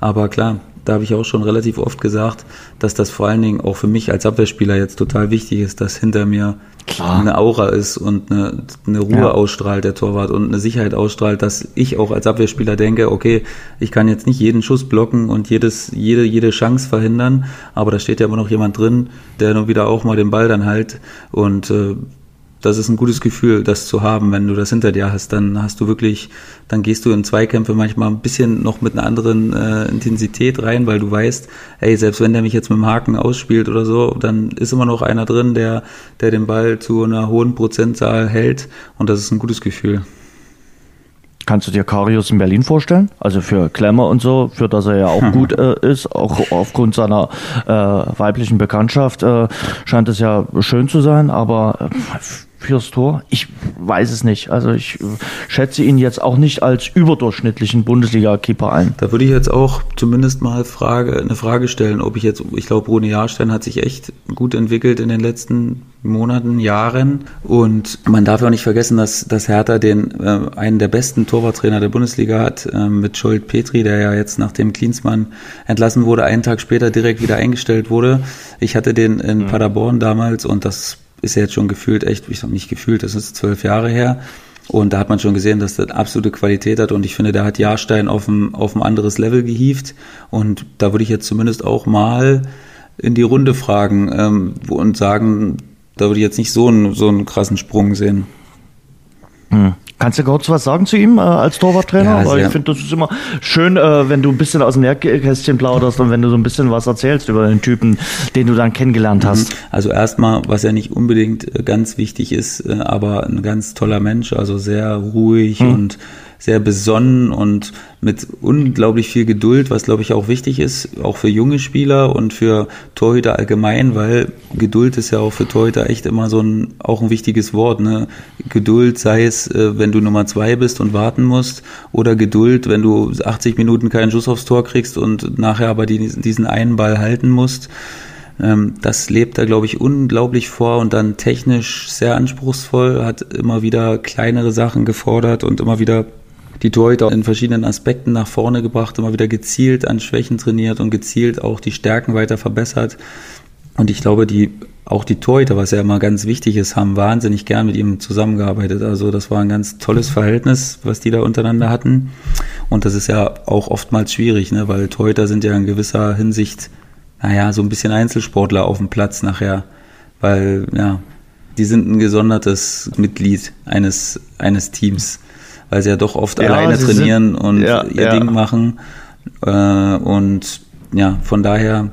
Aber klar, da habe ich auch schon relativ oft gesagt, dass das vor allen Dingen auch für mich als Abwehrspieler jetzt total wichtig ist, dass hinter mir Klar. eine Aura ist und eine, eine Ruhe ja. ausstrahlt, der Torwart, und eine Sicherheit ausstrahlt, dass ich auch als Abwehrspieler denke, okay, ich kann jetzt nicht jeden Schuss blocken und jedes, jede, jede Chance verhindern, aber da steht ja immer noch jemand drin, der nur wieder auch mal den Ball dann halt und äh, das ist ein gutes Gefühl, das zu haben, wenn du das hinter dir hast. Dann hast du wirklich, dann gehst du in Zweikämpfe manchmal ein bisschen noch mit einer anderen äh, Intensität rein, weil du weißt, hey, selbst wenn der mich jetzt mit dem Haken ausspielt oder so, dann ist immer noch einer drin, der, der den Ball zu einer hohen Prozentzahl hält und das ist ein gutes Gefühl. Kannst du dir Karius in Berlin vorstellen? Also für Klemmer und so, für das er ja auch gut äh, ist, auch aufgrund seiner äh, weiblichen Bekanntschaft äh, scheint es ja schön zu sein, aber äh, fürs Tor? Ich weiß es nicht. Also ich schätze ihn jetzt auch nicht als überdurchschnittlichen Bundesliga-Keeper ein. Da würde ich jetzt auch zumindest mal Frage, eine Frage stellen, ob ich jetzt, ich glaube, Rune Jahrstein hat sich echt gut entwickelt in den letzten Monaten, Jahren. Und man darf auch nicht vergessen, dass, dass Hertha den äh, einen der besten Torwarttrainer der Bundesliga hat, äh, mit Scholt Petri, der ja jetzt nachdem Klinsmann entlassen wurde, einen Tag später direkt wieder eingestellt wurde. Ich hatte den in mhm. Paderborn damals und das ist ja jetzt schon gefühlt echt, ich sag nicht gefühlt, das ist zwölf Jahre her. Und da hat man schon gesehen, dass das absolute Qualität hat. Und ich finde, der hat Jahrstein auf ein, auf ein anderes Level gehievt. Und da würde ich jetzt zumindest auch mal in die Runde fragen ähm, und sagen, da würde ich jetzt nicht so einen, so einen krassen Sprung sehen. Hm. Kannst du kurz was sagen zu ihm äh, als Torwarttrainer? Ja, Weil ich finde, das ist immer schön, äh, wenn du ein bisschen aus dem Nähkästchen plauderst und wenn du so ein bisschen was erzählst über den Typen, den du dann kennengelernt mhm. hast. Also erstmal, was ja nicht unbedingt äh, ganz wichtig ist, äh, aber ein ganz toller Mensch, also sehr ruhig hm. und sehr besonnen und mit unglaublich viel Geduld, was glaube ich auch wichtig ist, auch für junge Spieler und für Torhüter allgemein, weil Geduld ist ja auch für Torhüter echt immer so ein, auch ein wichtiges Wort. Ne? Geduld sei es, äh, wenn du Nummer zwei bist und warten musst, oder Geduld, wenn du 80 Minuten keinen Schuss aufs Tor kriegst und nachher aber diesen einen Ball halten musst ähm, das lebt er, glaube ich, unglaublich vor und dann technisch sehr anspruchsvoll, hat immer wieder kleinere Sachen gefordert und immer wieder die Torhüter in verschiedenen Aspekten nach vorne gebracht, immer wieder gezielt an Schwächen trainiert und gezielt auch die Stärken weiter verbessert. Und ich glaube, die, auch die Torhüter, was ja immer ganz wichtig ist, haben wahnsinnig gern mit ihm zusammengearbeitet. Also das war ein ganz tolles Verhältnis, was die da untereinander hatten. Und das ist ja auch oftmals schwierig, ne? weil Torhüter sind ja in gewisser Hinsicht, naja, so ein bisschen Einzelsportler auf dem Platz nachher. Weil, ja, die sind ein gesondertes Mitglied eines, eines Teams weil sie ja doch oft ja, alleine trainieren sind, und ja, ihr. Ding machen. Äh, und ja, von daher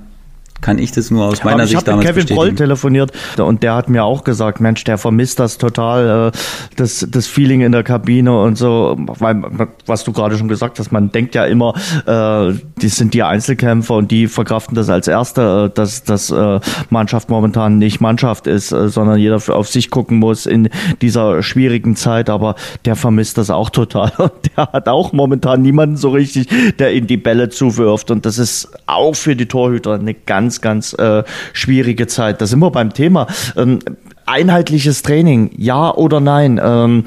kann ich das nur aus meiner ich Sicht damals Kevin Proll telefoniert und der hat mir auch gesagt, Mensch, der vermisst das total, äh, das, das Feeling in der Kabine und so, weil, was du gerade schon gesagt hast, man denkt ja immer, äh, die sind die Einzelkämpfer und die verkraften das als Erste, äh, dass äh, Mannschaft momentan nicht Mannschaft ist, sondern jeder auf sich gucken muss in dieser schwierigen Zeit, aber der vermisst das auch total. Der hat auch momentan niemanden so richtig, der ihm die Bälle zuwirft. Und das ist auch für die Torhüter eine ganz ganz, ganz äh, schwierige Zeit. Da sind wir beim Thema. Ähm, einheitliches Training, ja oder nein? Ähm,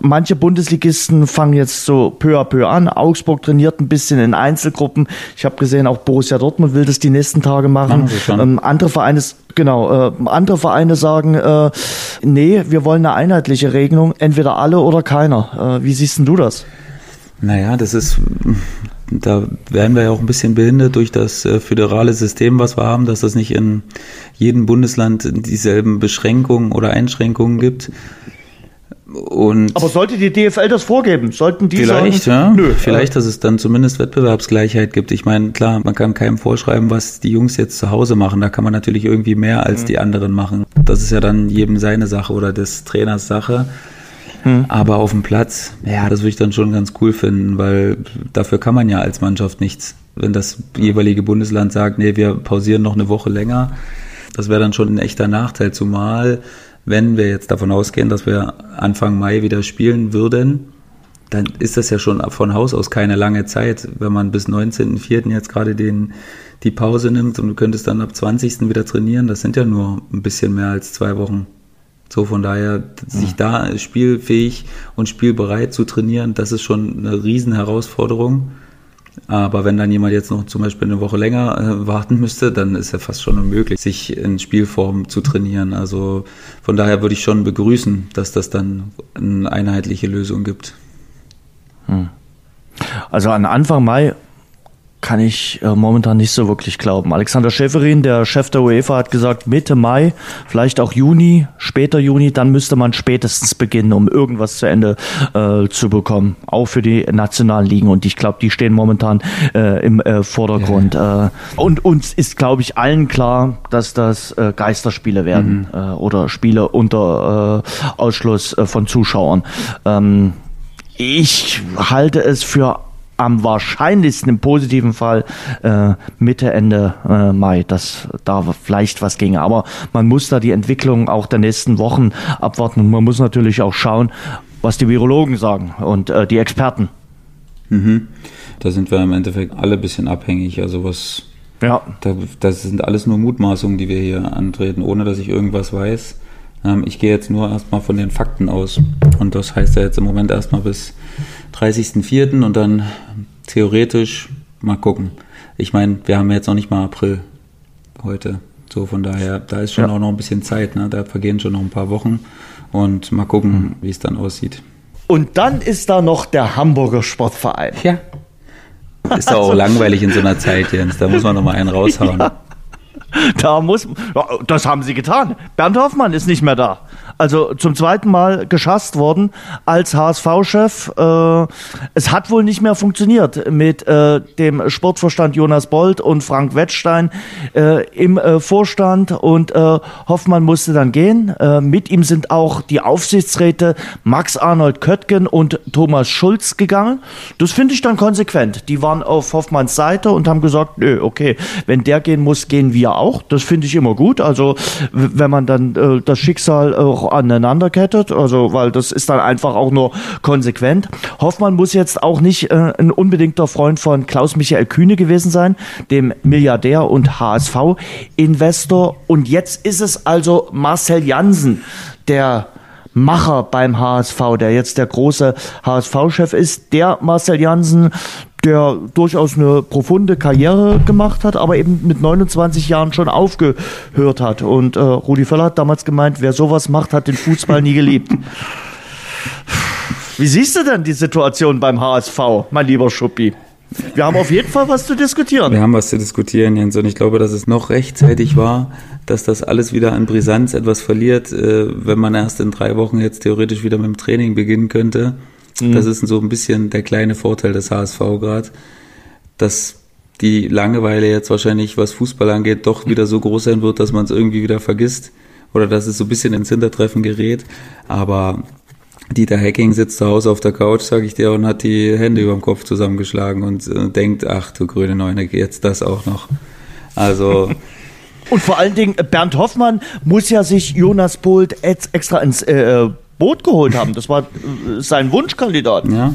manche Bundesligisten fangen jetzt so peu à peu an. Augsburg trainiert ein bisschen in Einzelgruppen. Ich habe gesehen, auch Borussia Dortmund will das die nächsten Tage machen. machen ähm, andere Vereine Genau, äh, andere Vereine sagen, äh, nee, wir wollen eine einheitliche Regelung, entweder alle oder keiner. Äh, wie siehst denn du das? Naja, das ist da werden wir ja auch ein bisschen behindert durch das äh, föderale System, was wir haben, dass es nicht in jedem Bundesland dieselben Beschränkungen oder Einschränkungen gibt. Und Aber sollte die DFL das vorgeben? Sollten die vielleicht, sagen, ja, nö, vielleicht, dass es dann zumindest Wettbewerbsgleichheit gibt. Ich meine, klar, man kann keinem vorschreiben, was die Jungs jetzt zu Hause machen. Da kann man natürlich irgendwie mehr als mhm. die anderen machen. Das ist ja dann jedem seine Sache oder des Trainers Sache. Hm. Aber auf dem Platz, ja, das würde ich dann schon ganz cool finden, weil dafür kann man ja als Mannschaft nichts. Wenn das jeweilige Bundesland sagt, nee, wir pausieren noch eine Woche länger, das wäre dann schon ein echter Nachteil, zumal wenn wir jetzt davon ausgehen, dass wir Anfang Mai wieder spielen würden, dann ist das ja schon von Haus aus keine lange Zeit, wenn man bis 19.04. jetzt gerade den, die Pause nimmt und du könntest dann ab 20. wieder trainieren. Das sind ja nur ein bisschen mehr als zwei Wochen. So von daher, sich da spielfähig und spielbereit zu trainieren, das ist schon eine riesen Herausforderung. Aber wenn dann jemand jetzt noch zum Beispiel eine Woche länger äh, warten müsste, dann ist ja fast schon unmöglich, sich in Spielform zu trainieren. Also von daher würde ich schon begrüßen, dass das dann eine einheitliche Lösung gibt. Hm. Also an Anfang Mai kann ich äh, momentan nicht so wirklich glauben. Alexander Schäferin, der Chef der UEFA, hat gesagt, Mitte Mai, vielleicht auch Juni, später Juni, dann müsste man spätestens beginnen, um irgendwas zu Ende äh, zu bekommen. Auch für die nationalen Ligen. Und ich glaube, die stehen momentan äh, im äh, Vordergrund. Ja. Äh, und uns ist, glaube ich, allen klar, dass das äh, Geisterspiele werden mhm. oder Spiele unter Ausschluss von Zuschauern. Ähm, ich halte es für am wahrscheinlichsten im positiven Fall äh, Mitte, Ende äh, Mai, dass da vielleicht was ginge. Aber man muss da die Entwicklung auch der nächsten Wochen abwarten und man muss natürlich auch schauen, was die Virologen sagen und äh, die Experten. Mhm. Da sind wir im Endeffekt alle ein bisschen abhängig. Also was ja. Da, das sind alles nur Mutmaßungen, die wir hier antreten, ohne dass ich irgendwas weiß. Ähm, ich gehe jetzt nur erstmal von den Fakten aus. Und das heißt ja jetzt im Moment erstmal bis 30.04. und dann theoretisch mal gucken. Ich meine, wir haben jetzt noch nicht mal April heute. So von daher, da ist schon ja. auch noch ein bisschen Zeit. Ne? Da vergehen schon noch ein paar Wochen und mal gucken, mhm. wie es dann aussieht. Und dann ist da noch der Hamburger Sportverein. Ja. Ist doch auch langweilig in so einer Zeit, Jens. Da muss man noch mal einen raushauen. Ja. Da muss, das haben sie getan. Bernd Hoffmann ist nicht mehr da. Also zum zweiten Mal geschasst worden als HSV-Chef. Äh, es hat wohl nicht mehr funktioniert mit äh, dem Sportvorstand Jonas Bold und Frank Wettstein äh, im äh, Vorstand und äh, Hoffmann musste dann gehen. Äh, mit ihm sind auch die Aufsichtsräte Max Arnold Köttgen und Thomas Schulz gegangen. Das finde ich dann konsequent. Die waren auf Hoffmanns Seite und haben gesagt, nö, okay, wenn der gehen muss, gehen wir auch. Das finde ich immer gut. Also wenn man dann das Schicksal auch aneinander kettet, also weil das ist dann einfach auch nur konsequent. Hoffmann muss jetzt auch nicht äh, ein unbedingter Freund von Klaus Michael Kühne gewesen sein, dem Milliardär und HSV-Investor. Und jetzt ist es also Marcel Jansen, der Macher beim HSV, der jetzt der große HSV-Chef ist. Der Marcel Jansen, der durchaus eine profunde Karriere gemacht hat, aber eben mit 29 Jahren schon aufgehört hat. Und äh, Rudi Völler hat damals gemeint, wer sowas macht, hat den Fußball nie geliebt. Wie siehst du denn die Situation beim HSV, mein lieber Schuppi? Wir haben auf jeden Fall was zu diskutieren. Wir haben was zu diskutieren, Jens. Und ich glaube, dass es noch rechtzeitig war, dass das alles wieder an Brisanz etwas verliert, äh, wenn man erst in drei Wochen jetzt theoretisch wieder mit dem Training beginnen könnte. Mhm. Das ist so ein bisschen der kleine Vorteil des HSV gerade, dass die Langeweile jetzt wahrscheinlich, was Fußball angeht, doch wieder so groß sein wird, dass man es irgendwie wieder vergisst oder dass es so ein bisschen ins Hintertreffen gerät. Aber Dieter Hacking sitzt zu Hause auf der Couch, sage ich dir, und hat die Hände über dem Kopf zusammengeschlagen und, und äh, denkt, ach du grüne Neune, jetzt das auch noch. Also und vor allen Dingen, Bernd Hoffmann muss ja sich Jonas Bolt extra ins äh, Boot geholt haben. Das war äh, sein Wunschkandidat. Ja.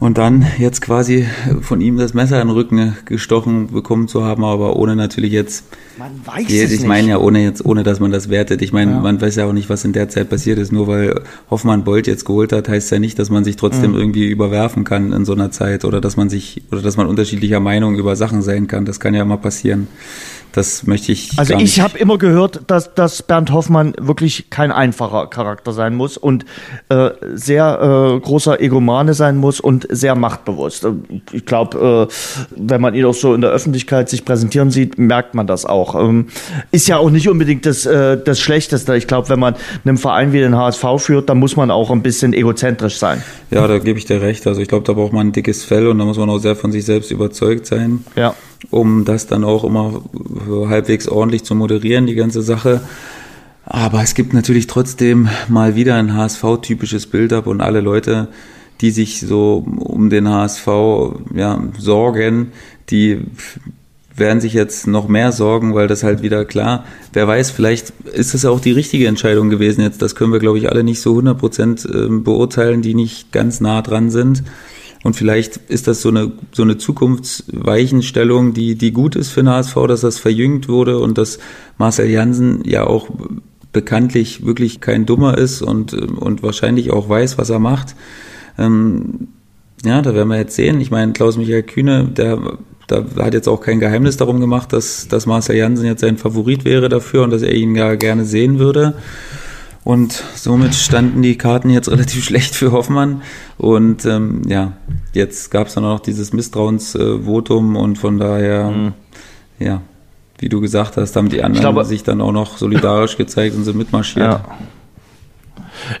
Und dann jetzt quasi von ihm das Messer in den Rücken gestochen bekommen zu haben, aber ohne natürlich jetzt. Man weiß ich, es Ich meine ja ohne jetzt, ohne dass man das wertet. Ich meine, ja. man weiß ja auch nicht, was in der Zeit passiert ist. Nur weil Hoffmann Bolt jetzt geholt hat, heißt ja nicht, dass man sich trotzdem mhm. irgendwie überwerfen kann in so einer Zeit oder dass man sich oder dass man unterschiedlicher Meinung über Sachen sein kann. Das kann ja immer passieren. Das möchte ich. Also ich habe immer gehört, dass, dass Bernd Hoffmann wirklich kein einfacher Charakter sein muss und äh, sehr äh, großer Egomane sein muss und sehr machtbewusst. Ich glaube, äh, wenn man ihn auch so in der Öffentlichkeit sich präsentieren sieht, merkt man das auch. Ähm, ist ja auch nicht unbedingt das, äh, das Schlechteste. Ich glaube, wenn man einen Verein wie den HSV führt, dann muss man auch ein bisschen egozentrisch sein. Ja, da gebe ich dir recht. Also ich glaube, da braucht man ein dickes Fell und da muss man auch sehr von sich selbst überzeugt sein. Ja um das dann auch immer halbwegs ordentlich zu moderieren, die ganze Sache. Aber es gibt natürlich trotzdem mal wieder ein HSV-typisches Bild-up und alle Leute, die sich so um den HSV ja, sorgen, die werden sich jetzt noch mehr sorgen, weil das halt wieder klar, wer weiß, vielleicht ist es auch die richtige Entscheidung gewesen jetzt. Das können wir, glaube ich, alle nicht so 100 Prozent ähm, beurteilen, die nicht ganz nah dran sind. Und vielleicht ist das so eine, so eine Zukunftsweichenstellung, die, die gut ist für den HSV, dass das verjüngt wurde und dass Marcel Jansen ja auch bekanntlich wirklich kein Dummer ist und, und wahrscheinlich auch weiß, was er macht. Ähm, ja, da werden wir jetzt sehen. Ich meine, Klaus-Michael Kühne, der, der hat jetzt auch kein Geheimnis darum gemacht, dass, dass Marcel Jansen jetzt sein Favorit wäre dafür und dass er ihn ja gerne sehen würde. Und somit standen die Karten jetzt relativ schlecht für Hoffmann. Und ähm, ja, jetzt gab es dann auch noch dieses Misstrauensvotum äh, und von daher, mhm. ja, wie du gesagt hast, haben die anderen glaube, sich dann auch noch solidarisch gezeigt und sind mitmarschiert. Ja.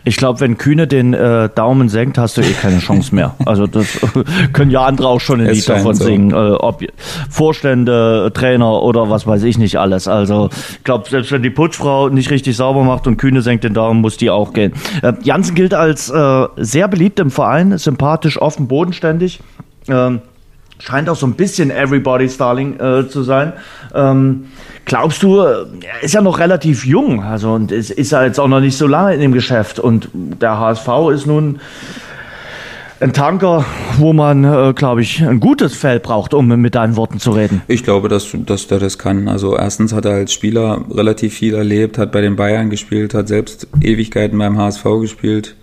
Ich glaube, wenn Kühne den äh, Daumen senkt, hast du eh keine Chance mehr. Also das können ja andere auch schon ein Lied davon so. singen. Äh, ob Vorstände, Trainer oder was weiß ich nicht alles. Also ich glaube, selbst wenn die Putzfrau nicht richtig sauber macht und Kühne senkt den Daumen, muss die auch gehen. Äh, Jansen gilt als äh, sehr beliebt im Verein, sympathisch, offen, bodenständig. Ähm, scheint auch so ein bisschen Everybody's Darling äh, zu sein. Ähm, glaubst du, er ist ja noch relativ jung, also und ist, ist ja jetzt auch noch nicht so lange in dem Geschäft und der HSV ist nun ein Tanker, wo man, äh, glaube ich, ein gutes Feld braucht, um mit deinen Worten zu reden. Ich glaube, dass, dass der das kann. Also erstens hat er als Spieler relativ viel erlebt, hat bei den Bayern gespielt, hat selbst Ewigkeiten beim HSV gespielt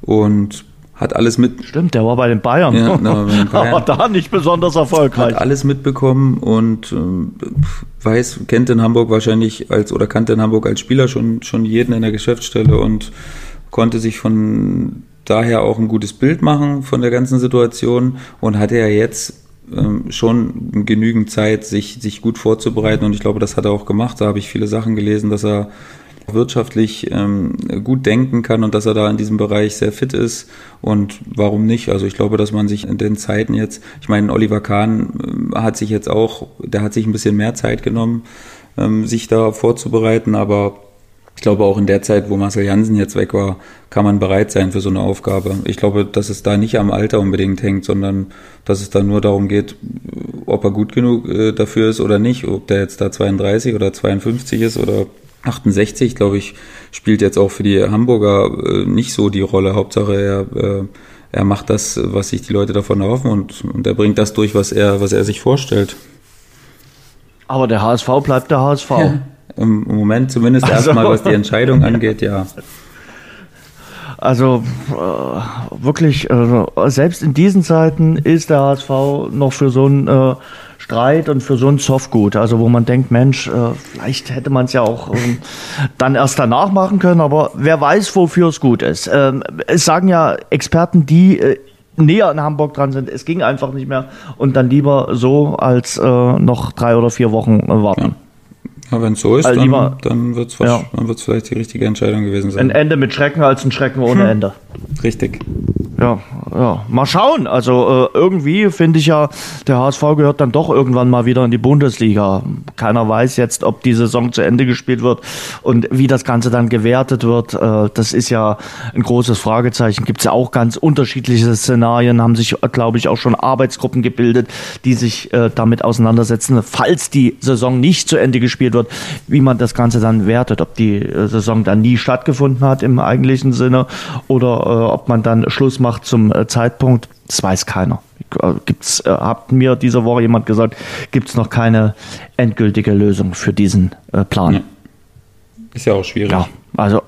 und hat alles mit. Stimmt, der war bei den Bayern. Ja, na, bei den Bayern. Aber da nicht besonders erfolgreich. Hat alles mitbekommen und äh, weiß, kennt in Hamburg wahrscheinlich als oder kannte in Hamburg als Spieler schon, schon jeden in der Geschäftsstelle und konnte sich von daher auch ein gutes Bild machen von der ganzen Situation und hatte ja jetzt ähm, schon genügend Zeit, sich, sich gut vorzubereiten und ich glaube, das hat er auch gemacht. Da habe ich viele Sachen gelesen, dass er wirtschaftlich ähm, gut denken kann und dass er da in diesem Bereich sehr fit ist. Und warum nicht? Also ich glaube, dass man sich in den Zeiten jetzt, ich meine, Oliver Kahn äh, hat sich jetzt auch, der hat sich ein bisschen mehr Zeit genommen, ähm, sich da vorzubereiten, aber ich glaube auch in der Zeit, wo Marcel Jansen jetzt weg war, kann man bereit sein für so eine Aufgabe. Ich glaube, dass es da nicht am Alter unbedingt hängt, sondern dass es da nur darum geht, ob er gut genug äh, dafür ist oder nicht, ob der jetzt da 32 oder 52 ist oder 68, glaube ich, spielt jetzt auch für die Hamburger äh, nicht so die Rolle. Hauptsache er, äh, er macht das, was sich die Leute davon erhoffen und, und er bringt das durch, was er, was er sich vorstellt. Aber der HSV bleibt der HSV. Ja, Im Moment zumindest also. erstmal, was die Entscheidung angeht, ja. Also äh, wirklich, äh, selbst in diesen Zeiten ist der HSV noch für so ein äh, Streit und für so ein Zoff gut. Also wo man denkt, Mensch, äh, vielleicht hätte man es ja auch ähm, dann erst danach machen können, aber wer weiß, wofür es gut ist. Ähm, es sagen ja Experten, die äh, näher in Hamburg dran sind, es ging einfach nicht mehr und dann lieber so als äh, noch drei oder vier Wochen warten. Ja. Wenn es so ist, also dann, lieber, dann wird es ja. vielleicht die richtige Entscheidung gewesen sein. Ein Ende mit Schrecken als ein Schrecken ohne hm. Ende. Richtig. Ja, ja, mal schauen. Also äh, irgendwie finde ich ja, der HSV gehört dann doch irgendwann mal wieder in die Bundesliga. Keiner weiß jetzt, ob die Saison zu Ende gespielt wird und wie das Ganze dann gewertet wird. Äh, das ist ja ein großes Fragezeichen. Gibt es ja auch ganz unterschiedliche Szenarien, haben sich, glaube ich, auch schon Arbeitsgruppen gebildet, die sich äh, damit auseinandersetzen, falls die Saison nicht zu Ende gespielt wird, wie man das Ganze dann wertet, ob die äh, Saison dann nie stattgefunden hat im eigentlichen Sinne oder äh, ob man dann Schluss macht zum äh, Zeitpunkt, das weiß keiner. Äh, gibt's, hat mir diese Woche jemand gesagt, gibt es noch keine endgültige Lösung für diesen Plan. Ist ja auch schwierig. Ja, also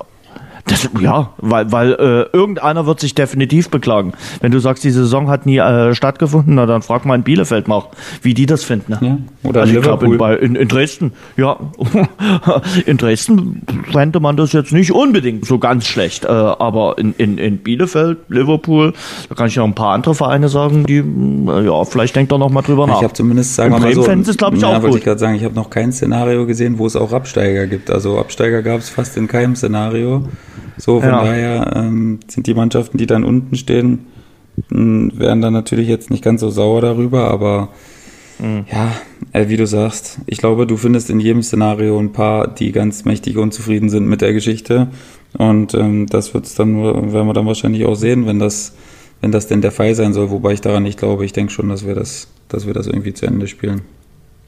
das, ja, weil, weil äh, irgendeiner wird sich definitiv beklagen. Wenn du sagst, die Saison hat nie äh, stattgefunden, na dann frag mal in Bielefeld mal, wie die das finden. Ne? Ja, oder also ich glaube in, in, in, Dresden, ja, in Dresden fände man das jetzt nicht unbedingt so ganz schlecht. Äh, aber in, in, in Bielefeld, Liverpool, da kann ich noch ein paar andere Vereine sagen, die, äh, ja, vielleicht denkt er noch mal drüber nach. Ich habe zumindest, sagen wir mal so, es, glaube ich, ja, auch wollte ich gerade sagen, ich habe noch kein Szenario gesehen, wo es auch Absteiger gibt. Also Absteiger gab es fast in keinem Szenario. So, von ja. daher ähm, sind die Mannschaften, die dann unten stehen, wären dann natürlich jetzt nicht ganz so sauer darüber, aber mhm. ja, äh, wie du sagst, ich glaube, du findest in jedem Szenario ein paar, die ganz mächtig unzufrieden sind mit der Geschichte. Und ähm, das wird's dann nur, werden wir dann wahrscheinlich auch sehen, wenn das, wenn das denn der Fall sein soll, wobei ich daran nicht glaube. Ich denke schon, dass wir das, dass wir das irgendwie zu Ende spielen.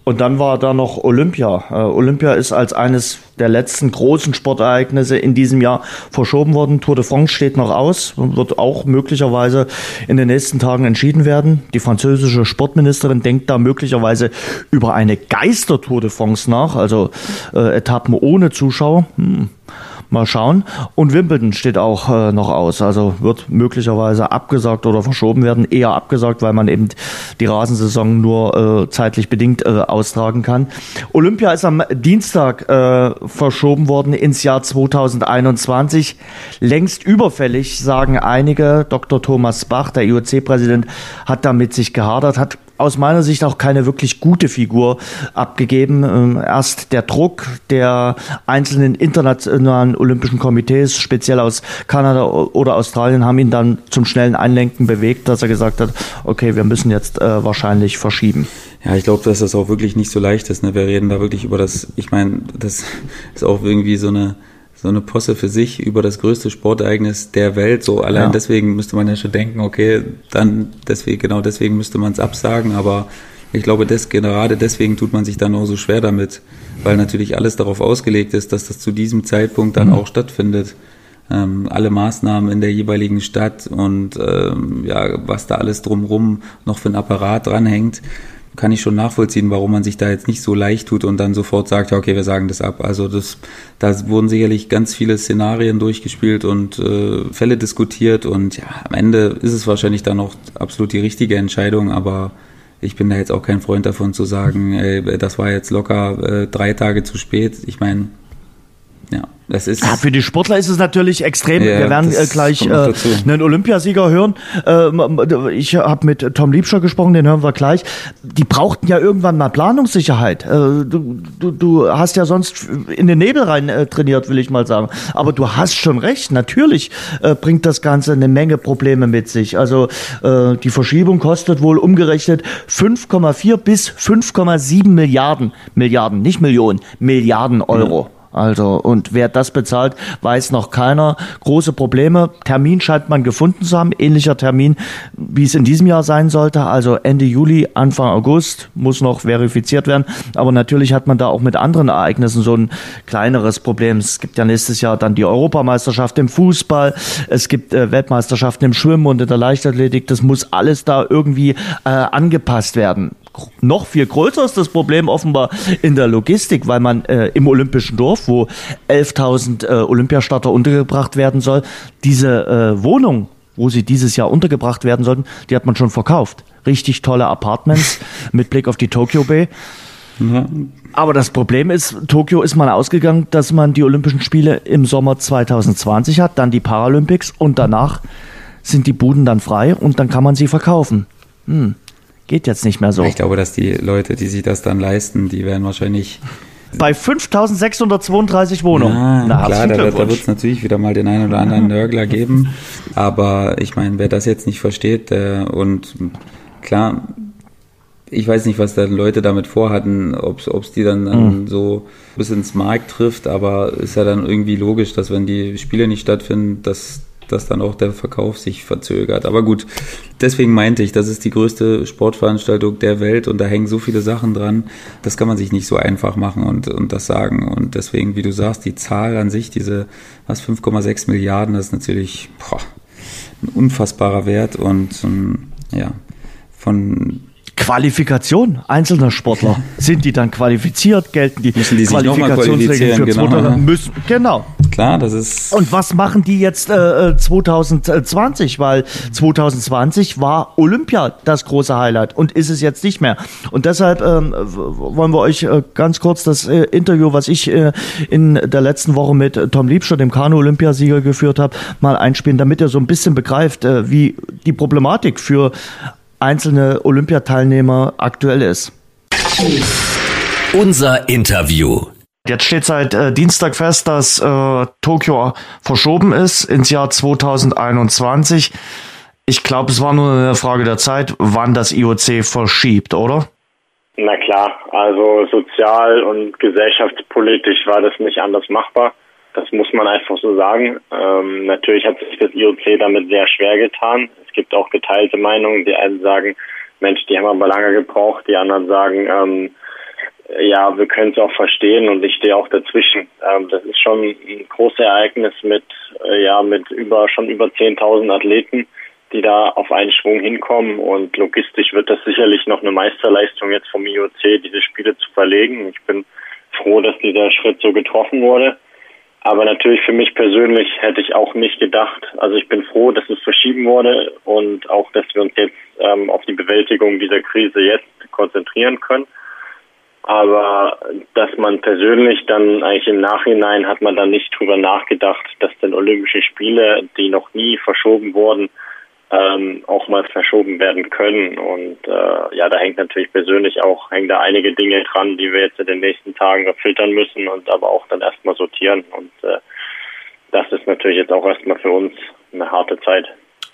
Und dann war da noch Olympia. Äh, Olympia ist als eines der letzten großen Sportereignisse in diesem Jahr verschoben worden. Tour de France steht noch aus, wird auch möglicherweise in den nächsten Tagen entschieden werden. Die französische Sportministerin denkt da möglicherweise über eine Geister-Tour de France nach, also äh, Etappen ohne Zuschauer. Hm. Mal schauen. Und Wimbledon steht auch äh, noch aus. Also wird möglicherweise abgesagt oder verschoben werden. Eher abgesagt, weil man eben die Rasensaison nur äh, zeitlich bedingt äh, austragen kann. Olympia ist am Dienstag äh, verschoben worden ins Jahr 2021. Längst überfällig, sagen einige. Dr. Thomas Bach, der IOC-Präsident, hat damit sich gehadert, hat aus meiner Sicht auch keine wirklich gute Figur abgegeben. Ähm, erst der Druck der einzelnen internationalen Olympischen Komitees, speziell aus Kanada oder Australien, haben ihn dann zum schnellen Einlenken bewegt, dass er gesagt hat, okay, wir müssen jetzt äh, wahrscheinlich verschieben. Ja, ich glaube, dass das auch wirklich nicht so leicht ist. Ne? Wir reden da wirklich über das, ich meine, das ist auch irgendwie so eine so eine Posse für sich über das größte Sportereignis der Welt. So allein ja. deswegen müsste man ja schon denken, okay, dann deswegen, genau deswegen müsste man es absagen, aber ich glaube, das, gerade deswegen tut man sich dann auch so schwer damit, weil natürlich alles darauf ausgelegt ist, dass das zu diesem Zeitpunkt dann mhm. auch stattfindet. Ähm, alle Maßnahmen in der jeweiligen Stadt und ähm, ja, was da alles drumrum noch für ein Apparat dranhängt kann ich schon nachvollziehen, warum man sich da jetzt nicht so leicht tut und dann sofort sagt, ja, okay, wir sagen das ab. Also das, da wurden sicherlich ganz viele Szenarien durchgespielt und äh, Fälle diskutiert und ja, am Ende ist es wahrscheinlich dann auch absolut die richtige Entscheidung, aber ich bin da jetzt auch kein Freund davon zu sagen, ey, das war jetzt locker äh, drei Tage zu spät. Ich meine, ja, das ist. Ja, für die Sportler ist es natürlich extrem. Ja, Wir werden äh, gleich äh, einen Olympiasieger hören. Äh, ich habe mit Tom Liebscher gesprochen, den hören wir gleich. Die brauchten ja irgendwann mal Planungssicherheit. Äh, du, du, du hast ja sonst in den Nebel rein äh, trainiert, will ich mal sagen. Aber du hast schon recht. Natürlich äh, bringt das Ganze eine Menge Probleme mit sich. Also die Verschiebung kostet wohl umgerechnet 5,4 bis 5,7 Milliarden, Milliarden, nicht Millionen, Milliarden Euro. Mhm. Also, und wer das bezahlt, weiß noch keiner. Große Probleme. Termin scheint man gefunden zu haben. Ähnlicher Termin, wie es in diesem Jahr sein sollte. Also Ende Juli, Anfang August muss noch verifiziert werden. Aber natürlich hat man da auch mit anderen Ereignissen so ein kleineres Problem. Es gibt ja nächstes Jahr dann die Europameisterschaft im Fußball. Es gibt äh, Weltmeisterschaften im Schwimmen und in der Leichtathletik. Das muss alles da irgendwie äh, angepasst werden noch viel größer ist das Problem offenbar in der Logistik, weil man äh, im Olympischen Dorf, wo 11.000 äh, Olympiastarter untergebracht werden soll, diese äh, Wohnung, wo sie dieses Jahr untergebracht werden sollten, die hat man schon verkauft. Richtig tolle Apartments mit Blick auf die Tokyo Bay. Ja. Aber das Problem ist, Tokio ist man ausgegangen, dass man die Olympischen Spiele im Sommer 2020 hat, dann die Paralympics und danach sind die Buden dann frei und dann kann man sie verkaufen. Hm geht jetzt nicht mehr so. Ich glaube, dass die Leute, die sich das dann leisten, die werden wahrscheinlich bei 5632 Wohnungen. Ja, Na, klar, da, da wird es natürlich wieder mal den einen oder anderen Nörgler geben. Aber ich meine, wer das jetzt nicht versteht äh, und klar, ich weiß nicht, was da Leute damit vorhatten, ob es die dann, dann mhm. so bis ins Markt trifft, aber ist ja dann irgendwie logisch, dass wenn die Spiele nicht stattfinden, dass dass dann auch der Verkauf sich verzögert. Aber gut, deswegen meinte ich, das ist die größte Sportveranstaltung der Welt und da hängen so viele Sachen dran, das kann man sich nicht so einfach machen und, und das sagen. Und deswegen, wie du sagst, die Zahl an sich, diese was 5,6 Milliarden, das ist natürlich boah, ein unfassbarer Wert und um, ja, von Qualifikation einzelner Sportler. Sind die dann qualifiziert? Gelten die, müssen die Qualifikationsregeln für genau. 2000? Müssen, genau. Klar, das ist. Und was machen die jetzt äh, 2020? Weil 2020 war Olympia das große Highlight und ist es jetzt nicht mehr. Und deshalb ähm, wollen wir euch äh, ganz kurz das äh, Interview, was ich äh, in der letzten Woche mit Tom Liebscher, dem Kanu-Olympiasieger, geführt habe, mal einspielen, damit ihr so ein bisschen begreift, äh, wie die Problematik für einzelne Olympiateilnehmer aktuell ist. Unser Interview. Jetzt steht seit äh, Dienstag fest, dass äh, Tokio verschoben ist ins Jahr 2021. Ich glaube, es war nur eine Frage der Zeit, wann das IOC verschiebt, oder? Na klar, also sozial und gesellschaftspolitisch war das nicht anders machbar. Das muss man einfach so sagen. Ähm, natürlich hat sich das IOC damit sehr schwer getan gibt auch geteilte Meinungen. Die einen sagen, Mensch, die haben aber lange gebraucht. Die anderen sagen, ähm, ja, wir können es auch verstehen und ich stehe auch dazwischen. Ähm, das ist schon ein großes Ereignis mit, äh, ja, mit über, schon über 10.000 Athleten, die da auf einen Schwung hinkommen und logistisch wird das sicherlich noch eine Meisterleistung jetzt vom IOC, diese Spiele zu verlegen. Ich bin froh, dass dieser Schritt so getroffen wurde. Aber natürlich für mich persönlich hätte ich auch nicht gedacht. Also ich bin froh, dass es verschieben wurde und auch, dass wir uns jetzt ähm, auf die Bewältigung dieser Krise jetzt konzentrieren können. Aber dass man persönlich dann eigentlich im Nachhinein hat man dann nicht drüber nachgedacht, dass denn Olympische Spiele, die noch nie verschoben wurden, ähm, auch mal verschoben werden können. Und äh, ja, da hängt natürlich persönlich auch, hängen da einige Dinge dran, die wir jetzt in den nächsten Tagen filtern müssen und aber auch dann erstmal sortieren. Und äh, das ist natürlich jetzt auch erstmal für uns eine harte Zeit.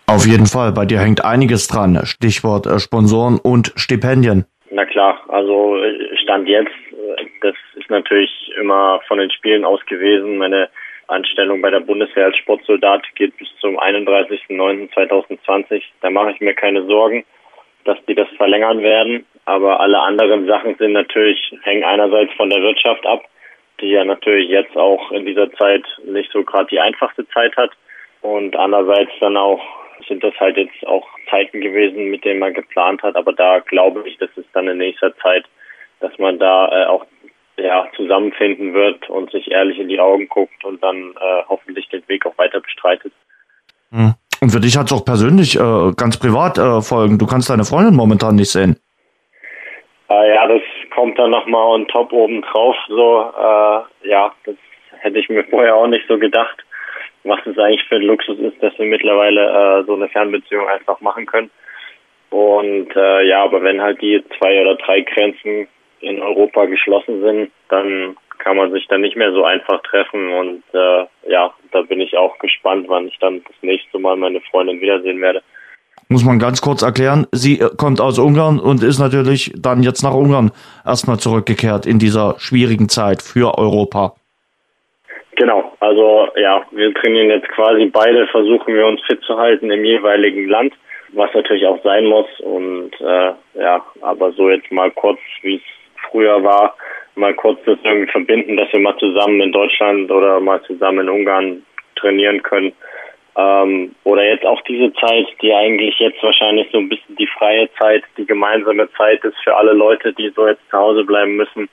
Auf jeden Fall, bei dir hängt einiges dran. Stichwort äh, Sponsoren und Stipendien. Na klar, also äh, Stand jetzt, äh, das ist natürlich immer von den Spielen aus gewesen. Meine Anstellung bei der Bundeswehr als Sportsoldat geht bis zum 31.09.2020. Da mache ich mir keine Sorgen, dass die das verlängern werden. Aber alle anderen Sachen sind natürlich, hängen einerseits von der Wirtschaft ab, die ja natürlich jetzt auch in dieser Zeit nicht so gerade die einfachste Zeit hat. Und andererseits dann auch sind das halt jetzt auch Zeiten gewesen, mit denen man geplant hat. Aber da glaube ich, dass es dann in nächster Zeit, dass man da äh, auch ja, zusammenfinden wird und sich ehrlich in die Augen guckt und dann äh, hoffentlich den Weg auch weiter bestreitet. Hm. Und für dich hat es auch persönlich äh, ganz privat äh, Folgen. Du kannst deine Freundin momentan nicht sehen. Äh, ja, das kommt dann nochmal on top oben drauf. So, äh, ja, das hätte ich mir vorher auch nicht so gedacht, was es eigentlich für ein Luxus ist, dass wir mittlerweile äh, so eine Fernbeziehung einfach machen können. Und äh, ja, aber wenn halt die zwei oder drei Grenzen in Europa geschlossen sind, dann kann man sich dann nicht mehr so einfach treffen und äh, ja, da bin ich auch gespannt, wann ich dann das nächste Mal meine Freundin wiedersehen werde. Muss man ganz kurz erklären, sie äh, kommt aus Ungarn und ist natürlich dann jetzt nach Ungarn erstmal zurückgekehrt in dieser schwierigen Zeit für Europa. Genau, also ja, wir trainieren jetzt quasi beide, versuchen wir uns fit zu halten im jeweiligen Land, was natürlich auch sein muss und äh, ja, aber so jetzt mal kurz, wie es früher war, mal kurz das irgendwie verbinden, dass wir mal zusammen in Deutschland oder mal zusammen in Ungarn trainieren können. Ähm, oder jetzt auch diese Zeit, die eigentlich jetzt wahrscheinlich so ein bisschen die freie Zeit, die gemeinsame Zeit ist für alle Leute, die so jetzt zu Hause bleiben müssen.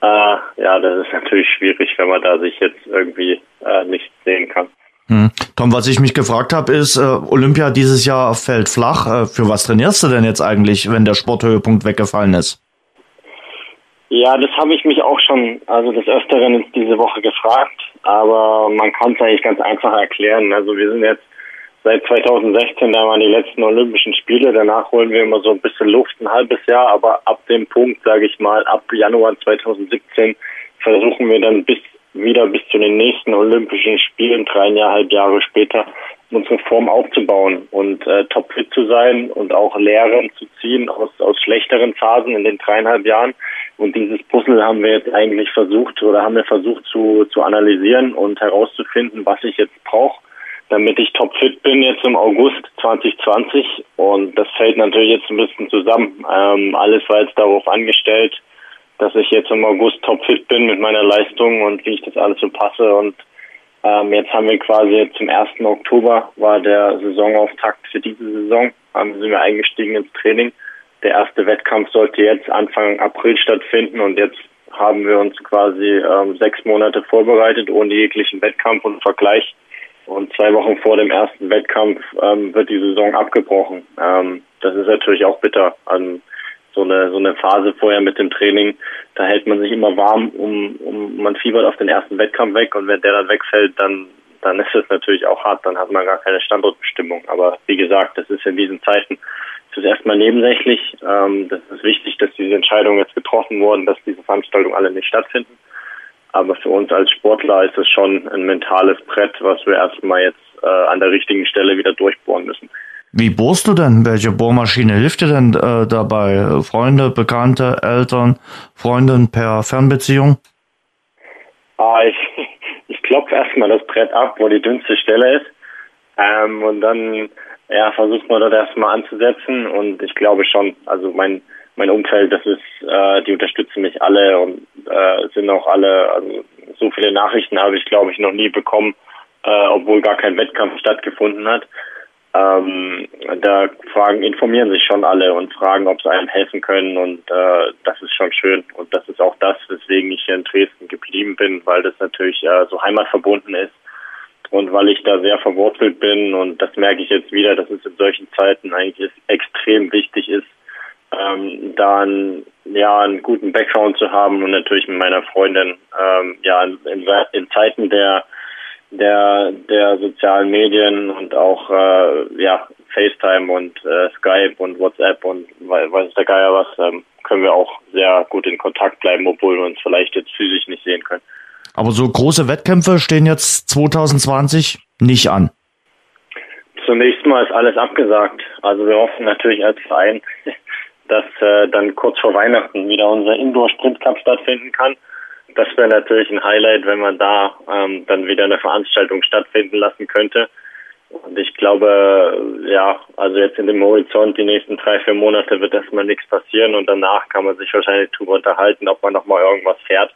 Äh, ja, das ist natürlich schwierig, wenn man da sich jetzt irgendwie äh, nicht sehen kann. Hm. Tom, was ich mich gefragt habe, ist, äh, Olympia dieses Jahr fällt flach. Äh, für was trainierst du denn jetzt eigentlich, wenn der Sporthöhepunkt weggefallen ist? Ja, das habe ich mich auch schon, also des Öfteren diese Woche gefragt, aber man kann es eigentlich ganz einfach erklären. Also wir sind jetzt seit 2016, da waren die letzten Olympischen Spiele, danach holen wir immer so ein bisschen Luft, ein halbes Jahr, aber ab dem Punkt, sage ich mal, ab Januar 2017 versuchen wir dann bis wieder bis zu den nächsten Olympischen Spielen, dreieinhalb Jahre später, unsere Form aufzubauen und äh, topfit zu sein und auch Lehren zu ziehen aus, aus schlechteren Phasen in den dreieinhalb Jahren. Und dieses Puzzle haben wir jetzt eigentlich versucht oder haben wir versucht zu, zu analysieren und herauszufinden, was ich jetzt brauche, damit ich topfit bin jetzt im August 2020. Und das fällt natürlich jetzt ein bisschen zusammen. Ähm, alles war jetzt darauf angestellt, dass ich jetzt im August topfit bin mit meiner Leistung und wie ich das alles so passe. Und ähm, jetzt haben wir quasi zum 1. Oktober war der Saisonauftakt für diese Saison. Ähm, sind wir eingestiegen ins Training. Der erste Wettkampf sollte jetzt Anfang April stattfinden und jetzt haben wir uns quasi ähm, sechs Monate vorbereitet ohne jeglichen Wettkampf und Vergleich. Und zwei Wochen vor dem ersten Wettkampf ähm, wird die Saison abgebrochen. Ähm, das ist natürlich auch bitter. Also, so eine so eine Phase vorher mit dem Training, da hält man sich immer warm, um, um man fiebert auf den ersten Wettkampf weg und wenn der dann wegfällt, dann dann ist es natürlich auch hart, dann hat man gar keine Standortbestimmung. Aber wie gesagt, das ist in diesen Zeiten das ist erstmal nebensächlich. Ähm, das ist wichtig, dass diese Entscheidungen jetzt getroffen wurden, dass diese Veranstaltungen alle nicht stattfinden. Aber für uns als Sportler ist es schon ein mentales Brett, was wir erstmal jetzt äh, an der richtigen Stelle wieder durchbohren müssen. Wie bohrst du denn? Welche Bohrmaschine hilft dir denn äh, dabei? Freunde, Bekannte, Eltern, Freundin per Fernbeziehung? Ah, ich, ich klopfe erstmal das Brett ab, wo die dünnste Stelle ist. Ähm, und dann ja, versucht man dort erstmal anzusetzen. Und ich glaube schon, also mein, mein Umfeld, das ist, äh, die unterstützen mich alle und äh, sind auch alle, also so viele Nachrichten habe ich, glaube ich, noch nie bekommen, äh, obwohl gar kein Wettkampf stattgefunden hat. Ähm, da fragen, informieren sich schon alle und fragen, ob sie einem helfen können und äh, das ist schon schön und das ist auch das, weswegen ich hier in Dresden geblieben bin, weil das natürlich äh, so heimatverbunden ist und weil ich da sehr verwurzelt bin und das merke ich jetzt wieder, dass es in solchen Zeiten eigentlich extrem wichtig ist, ähm, da einen, ja, einen guten Background zu haben und natürlich mit meiner Freundin ähm, ja in, in Zeiten der der der sozialen Medien und auch äh, ja FaceTime und äh, Skype und WhatsApp und weiß der Geier was ähm, können wir auch sehr gut in Kontakt bleiben, obwohl wir uns vielleicht jetzt physisch nicht sehen können. Aber so große Wettkämpfe stehen jetzt 2020 nicht an. Zunächst mal ist alles abgesagt. Also wir hoffen natürlich als Verein, dass äh, dann kurz vor Weihnachten wieder unser Indoor Sprint Cup stattfinden kann. Das wäre natürlich ein Highlight, wenn man da ähm, dann wieder eine Veranstaltung stattfinden lassen könnte. Und ich glaube, ja, also jetzt in dem Horizont die nächsten drei, vier Monate wird erstmal nichts passieren und danach kann man sich wahrscheinlich darüber unterhalten, ob man nochmal irgendwas fährt.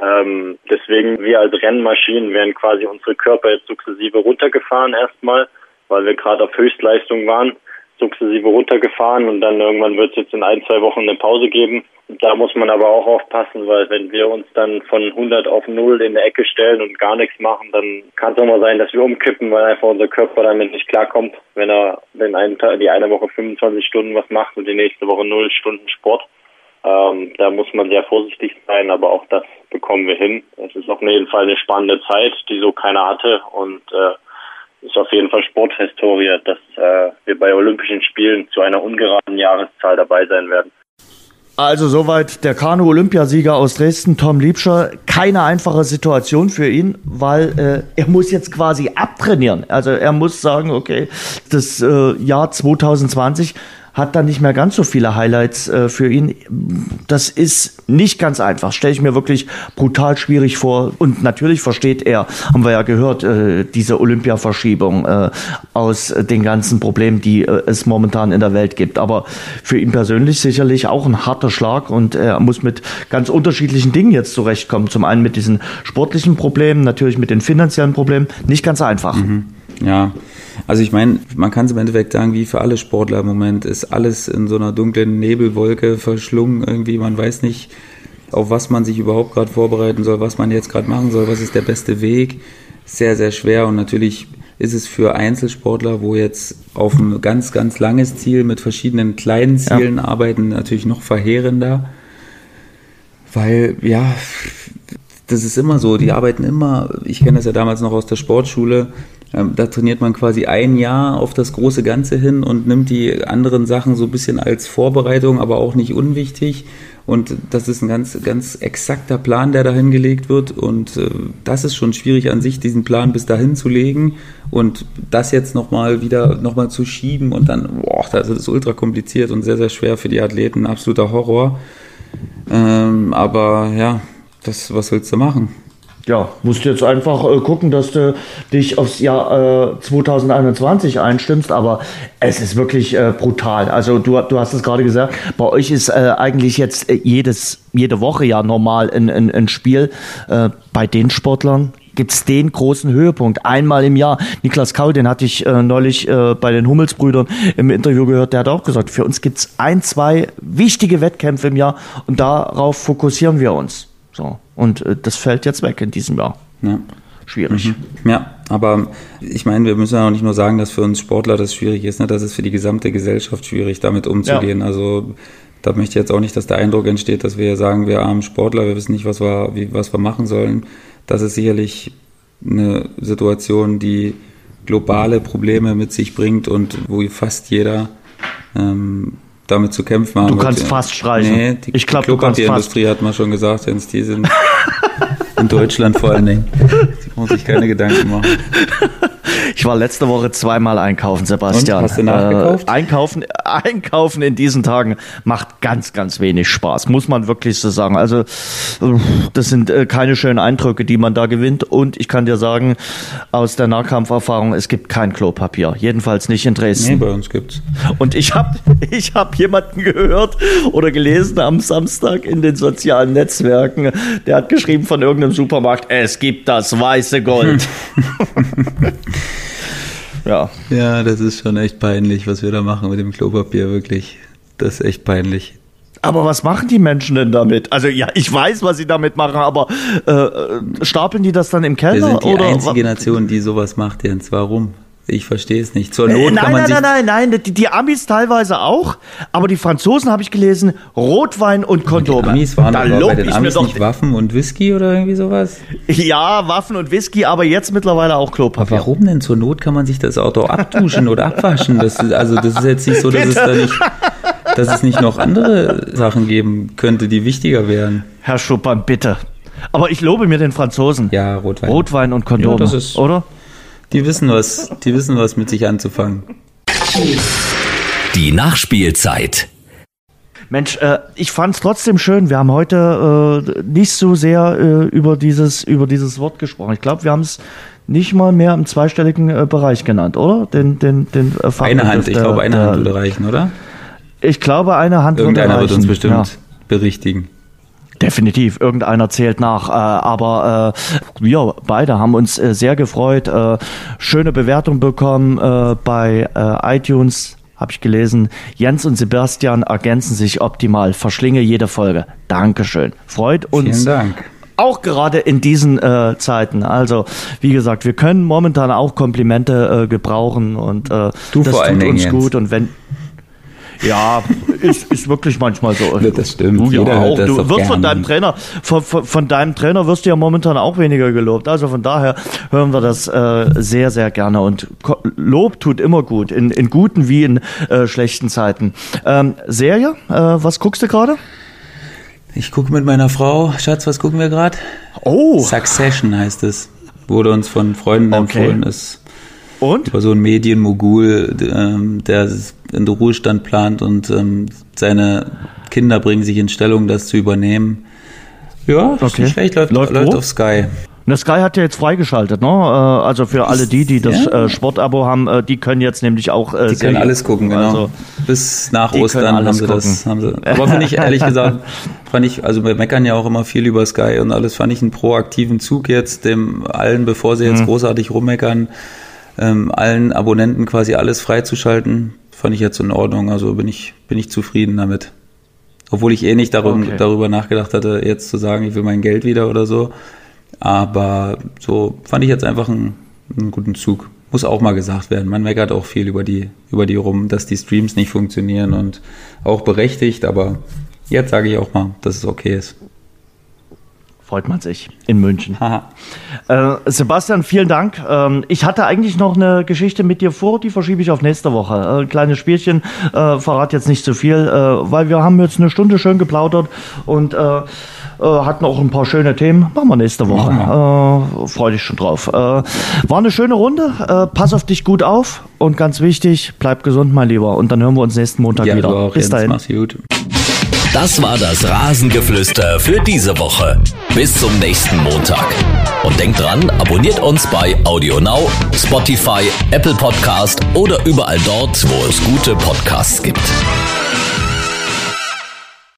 Ähm, deswegen, wir als Rennmaschinen werden quasi unsere Körper jetzt sukzessive runtergefahren erstmal, weil wir gerade auf Höchstleistung waren sukzessive runtergefahren und dann irgendwann wird es jetzt in ein, zwei Wochen eine Pause geben. Da muss man aber auch aufpassen, weil wenn wir uns dann von 100 auf 0 in der Ecke stellen und gar nichts machen, dann kann es auch mal sein, dass wir umkippen, weil einfach unser Körper damit nicht klarkommt, wenn er den einen die eine Woche 25 Stunden was macht und die nächste Woche 0 Stunden Sport. Ähm, da muss man sehr vorsichtig sein, aber auch das bekommen wir hin. Es ist auf jeden Fall eine spannende Zeit, die so keiner hatte und äh, ist auf jeden Fall Sporthistorie, dass äh, wir bei Olympischen Spielen zu einer ungeraden Jahreszahl dabei sein werden. Also soweit der Kanu-Olympiasieger aus Dresden, Tom Liebscher. Keine einfache Situation für ihn, weil äh, er muss jetzt quasi abtrainieren. Also er muss sagen, okay, das äh, Jahr 2020 hat dann nicht mehr ganz so viele Highlights äh, für ihn. Das ist nicht ganz einfach, stelle ich mir wirklich brutal schwierig vor. Und natürlich versteht er, haben wir ja gehört, äh, diese Olympia-Verschiebung äh, aus den ganzen Problemen, die äh, es momentan in der Welt gibt. Aber für ihn persönlich sicherlich auch ein harter Schlag und er muss mit ganz unterschiedlichen Dingen jetzt zurechtkommen. Zum einen mit diesen sportlichen Problemen, natürlich mit den finanziellen Problemen. Nicht ganz einfach. Mhm. Ja, also ich meine, man kann es im Endeffekt sagen, wie für alle Sportler im Moment ist alles in so einer dunklen Nebelwolke verschlungen. Irgendwie, man weiß nicht, auf was man sich überhaupt gerade vorbereiten soll, was man jetzt gerade machen soll, was ist der beste Weg. Sehr, sehr schwer und natürlich ist es für Einzelsportler, wo jetzt auf ein ganz, ganz langes Ziel mit verschiedenen kleinen Zielen ja. arbeiten, natürlich noch verheerender. Weil, ja, das ist immer so, die arbeiten immer, ich kenne das ja damals noch aus der Sportschule, da trainiert man quasi ein Jahr auf das große Ganze hin und nimmt die anderen Sachen so ein bisschen als Vorbereitung, aber auch nicht unwichtig. Und das ist ein ganz, ganz exakter Plan, der da hingelegt wird. Und äh, das ist schon schwierig an sich, diesen Plan bis dahin zu legen und das jetzt nochmal wieder nochmal zu schieben und dann, boah, das ist ultra kompliziert und sehr, sehr schwer für die Athleten, absoluter Horror. Ähm, aber ja, das, was willst du machen? Ja, musst jetzt einfach äh, gucken, dass du dich aufs Jahr äh, 2021 einstimmst, aber es ist wirklich äh, brutal. Also du, du hast es gerade gesagt, bei euch ist äh, eigentlich jetzt äh, jedes, jede Woche ja normal ein, ein, ein Spiel. Äh, bei den Sportlern gibt es den großen Höhepunkt einmal im Jahr. Niklas Kaul, den hatte ich äh, neulich äh, bei den Hummelsbrüdern im Interview gehört, der hat auch gesagt, für uns gibt es ein, zwei wichtige Wettkämpfe im Jahr und darauf fokussieren wir uns. So. Und äh, das fällt jetzt weg in diesem Jahr. Ja. Schwierig. Mhm. Ja, aber ich meine, wir müssen ja auch nicht nur sagen, dass für uns Sportler das schwierig ist, ne? das ist für die gesamte Gesellschaft schwierig, damit umzugehen. Ja. Also da möchte ich jetzt auch nicht, dass der Eindruck entsteht, dass wir sagen, wir armen Sportler, wir wissen nicht, was wir, wie, was wir machen sollen. Das ist sicherlich eine Situation, die globale Probleme mit sich bringt und wo fast jeder ähm, damit zu kämpfen haben. Du kannst wird. fast streichen. Nee, die, ich glaube, die Industrie hat man schon gesagt, Jens, die sind in Deutschland vor allen Dingen. Die muss sich keine Gedanken machen. Ich war letzte Woche zweimal einkaufen, Sebastian. Und, hast du nachgekauft? Äh, einkaufen, einkaufen in diesen Tagen macht ganz, ganz wenig Spaß, muss man wirklich so sagen. Also äh, das sind äh, keine schönen Eindrücke, die man da gewinnt. Und ich kann dir sagen, aus der Nahkampferfahrung, es gibt kein Klopapier. Jedenfalls nicht in Dresden. Nee, bei uns gibt's. Und ich habe ich hab jemanden gehört oder gelesen am Samstag in den sozialen Netzwerken, der hat geschrieben von irgendeinem Supermarkt, es gibt das weiße Gold. ja. Ja, das ist schon echt peinlich, was wir da machen mit dem Klopapier, wirklich. Das ist echt peinlich. Aber was machen die Menschen denn damit? Also ja, ich weiß, was sie damit machen, aber äh, stapeln die das dann im Keller? Wir sind die oder? einzige Nation, die sowas macht, Jens. Warum? Ich verstehe es nicht. Zur Not äh, nein, kann man nein, sich nein, nein, nein, die, die Amis teilweise auch, aber die Franzosen habe ich gelesen, Rotwein und Kondome. Die Amis waren da bei den Amis nicht Waffen und Whisky oder irgendwie sowas? Ja, Waffen und Whisky, aber jetzt mittlerweile auch Klopapier. Aber warum denn? Zur Not kann man sich das Auto abduschen oder abwaschen. Das ist, also das ist jetzt nicht so, dass es da nicht, dass es nicht noch andere Sachen geben könnte, die wichtiger wären. Herr Schuppern, bitte. Aber ich lobe mir den Franzosen. Ja, Rotwein. Rotwein und Kondome, ja, das ist, oder? Die wissen was, die wissen was mit sich anzufangen. Die Nachspielzeit. Mensch, äh, ich fand es trotzdem schön. Wir haben heute äh, nicht so sehr äh, über dieses über dieses Wort gesprochen. Ich glaube, wir haben es nicht mal mehr im zweistelligen äh, Bereich genannt, oder? Den den den äh, Eine Hand, ich glaube, eine Hand würde reichen, oder? Ich glaube, eine Hand würde reichen. Irgendeiner wird uns bestimmt ja. berichtigen. Definitiv, irgendeiner zählt nach. Äh, aber äh, wir beide haben uns äh, sehr gefreut. Äh, schöne Bewertung bekommen äh, bei äh, iTunes. Habe ich gelesen. Jens und Sebastian ergänzen sich optimal. Verschlinge jede Folge. Dankeschön. Freut uns. Vielen Dank. Auch gerade in diesen äh, Zeiten. Also, wie gesagt, wir können momentan auch Komplimente äh, gebrauchen und äh, du das tut uns gut. Und wenn ja, ist, ist wirklich manchmal so. Das stimmt. Du ja auch. Du wirst von deinem Trainer, von, von, von, deinem Trainer wirst du ja momentan auch weniger gelobt. Also von daher hören wir das äh, sehr, sehr gerne. Und Lob tut immer gut, in, in guten wie in äh, schlechten Zeiten. Ähm, Serie, äh, was guckst du gerade? Ich gucke mit meiner Frau. Schatz, was gucken wir gerade? Oh. Succession heißt es. Wurde uns von Freunden okay. empfohlen. Ist und? War so ein Medienmogul, ähm, der in den Ruhestand plant und ähm, seine Kinder bringen sich in Stellung, das zu übernehmen. Ja, okay. nicht schlecht, läuft, läuft, läuft auf Sky. Und Sky hat ja jetzt freigeschaltet, ne? Äh, also für alle die, die das ja. Äh, Sportabo haben, äh, die können jetzt nämlich auch. Die können alles gucken, genau. Also, Bis nach Ostern haben sie gucken. das. Haben sie. Aber finde ich ehrlich gesagt, fand ich, also wir meckern ja auch immer viel über Sky und alles, fand ich einen proaktiven Zug jetzt, dem allen, bevor sie jetzt mhm. großartig rummeckern, ähm, allen Abonnenten quasi alles freizuschalten, fand ich jetzt in Ordnung. Also bin ich, bin ich zufrieden damit. Obwohl ich eh nicht darüber, okay. darüber nachgedacht hatte, jetzt zu sagen, ich will mein Geld wieder oder so. Aber so fand ich jetzt einfach einen, einen guten Zug. Muss auch mal gesagt werden. Man meckert auch viel über die, über die rum, dass die Streams nicht funktionieren und auch berechtigt, aber jetzt sage ich auch mal, dass es okay ist freut man sich in München. Äh, Sebastian, vielen Dank. Ähm, ich hatte eigentlich noch eine Geschichte mit dir vor, die verschiebe ich auf nächste Woche. Äh, kleines Spielchen, äh, verrat jetzt nicht zu viel, äh, weil wir haben jetzt eine Stunde schön geplaudert und äh, äh, hatten auch ein paar schöne Themen. Machen wir nächste Woche. Äh, Freue dich schon drauf. War eine schöne Runde. Pass auf dich gut auf und ganz wichtig, bleib gesund, mein Lieber. Und dann hören wir uns nächsten Montag ja, wieder. Bis dahin. Mach's gut. Das war das Rasengeflüster für diese Woche. Bis zum nächsten Montag. Und denkt dran, abonniert uns bei AudioNow, Spotify, Apple Podcast oder überall dort, wo es gute Podcasts gibt.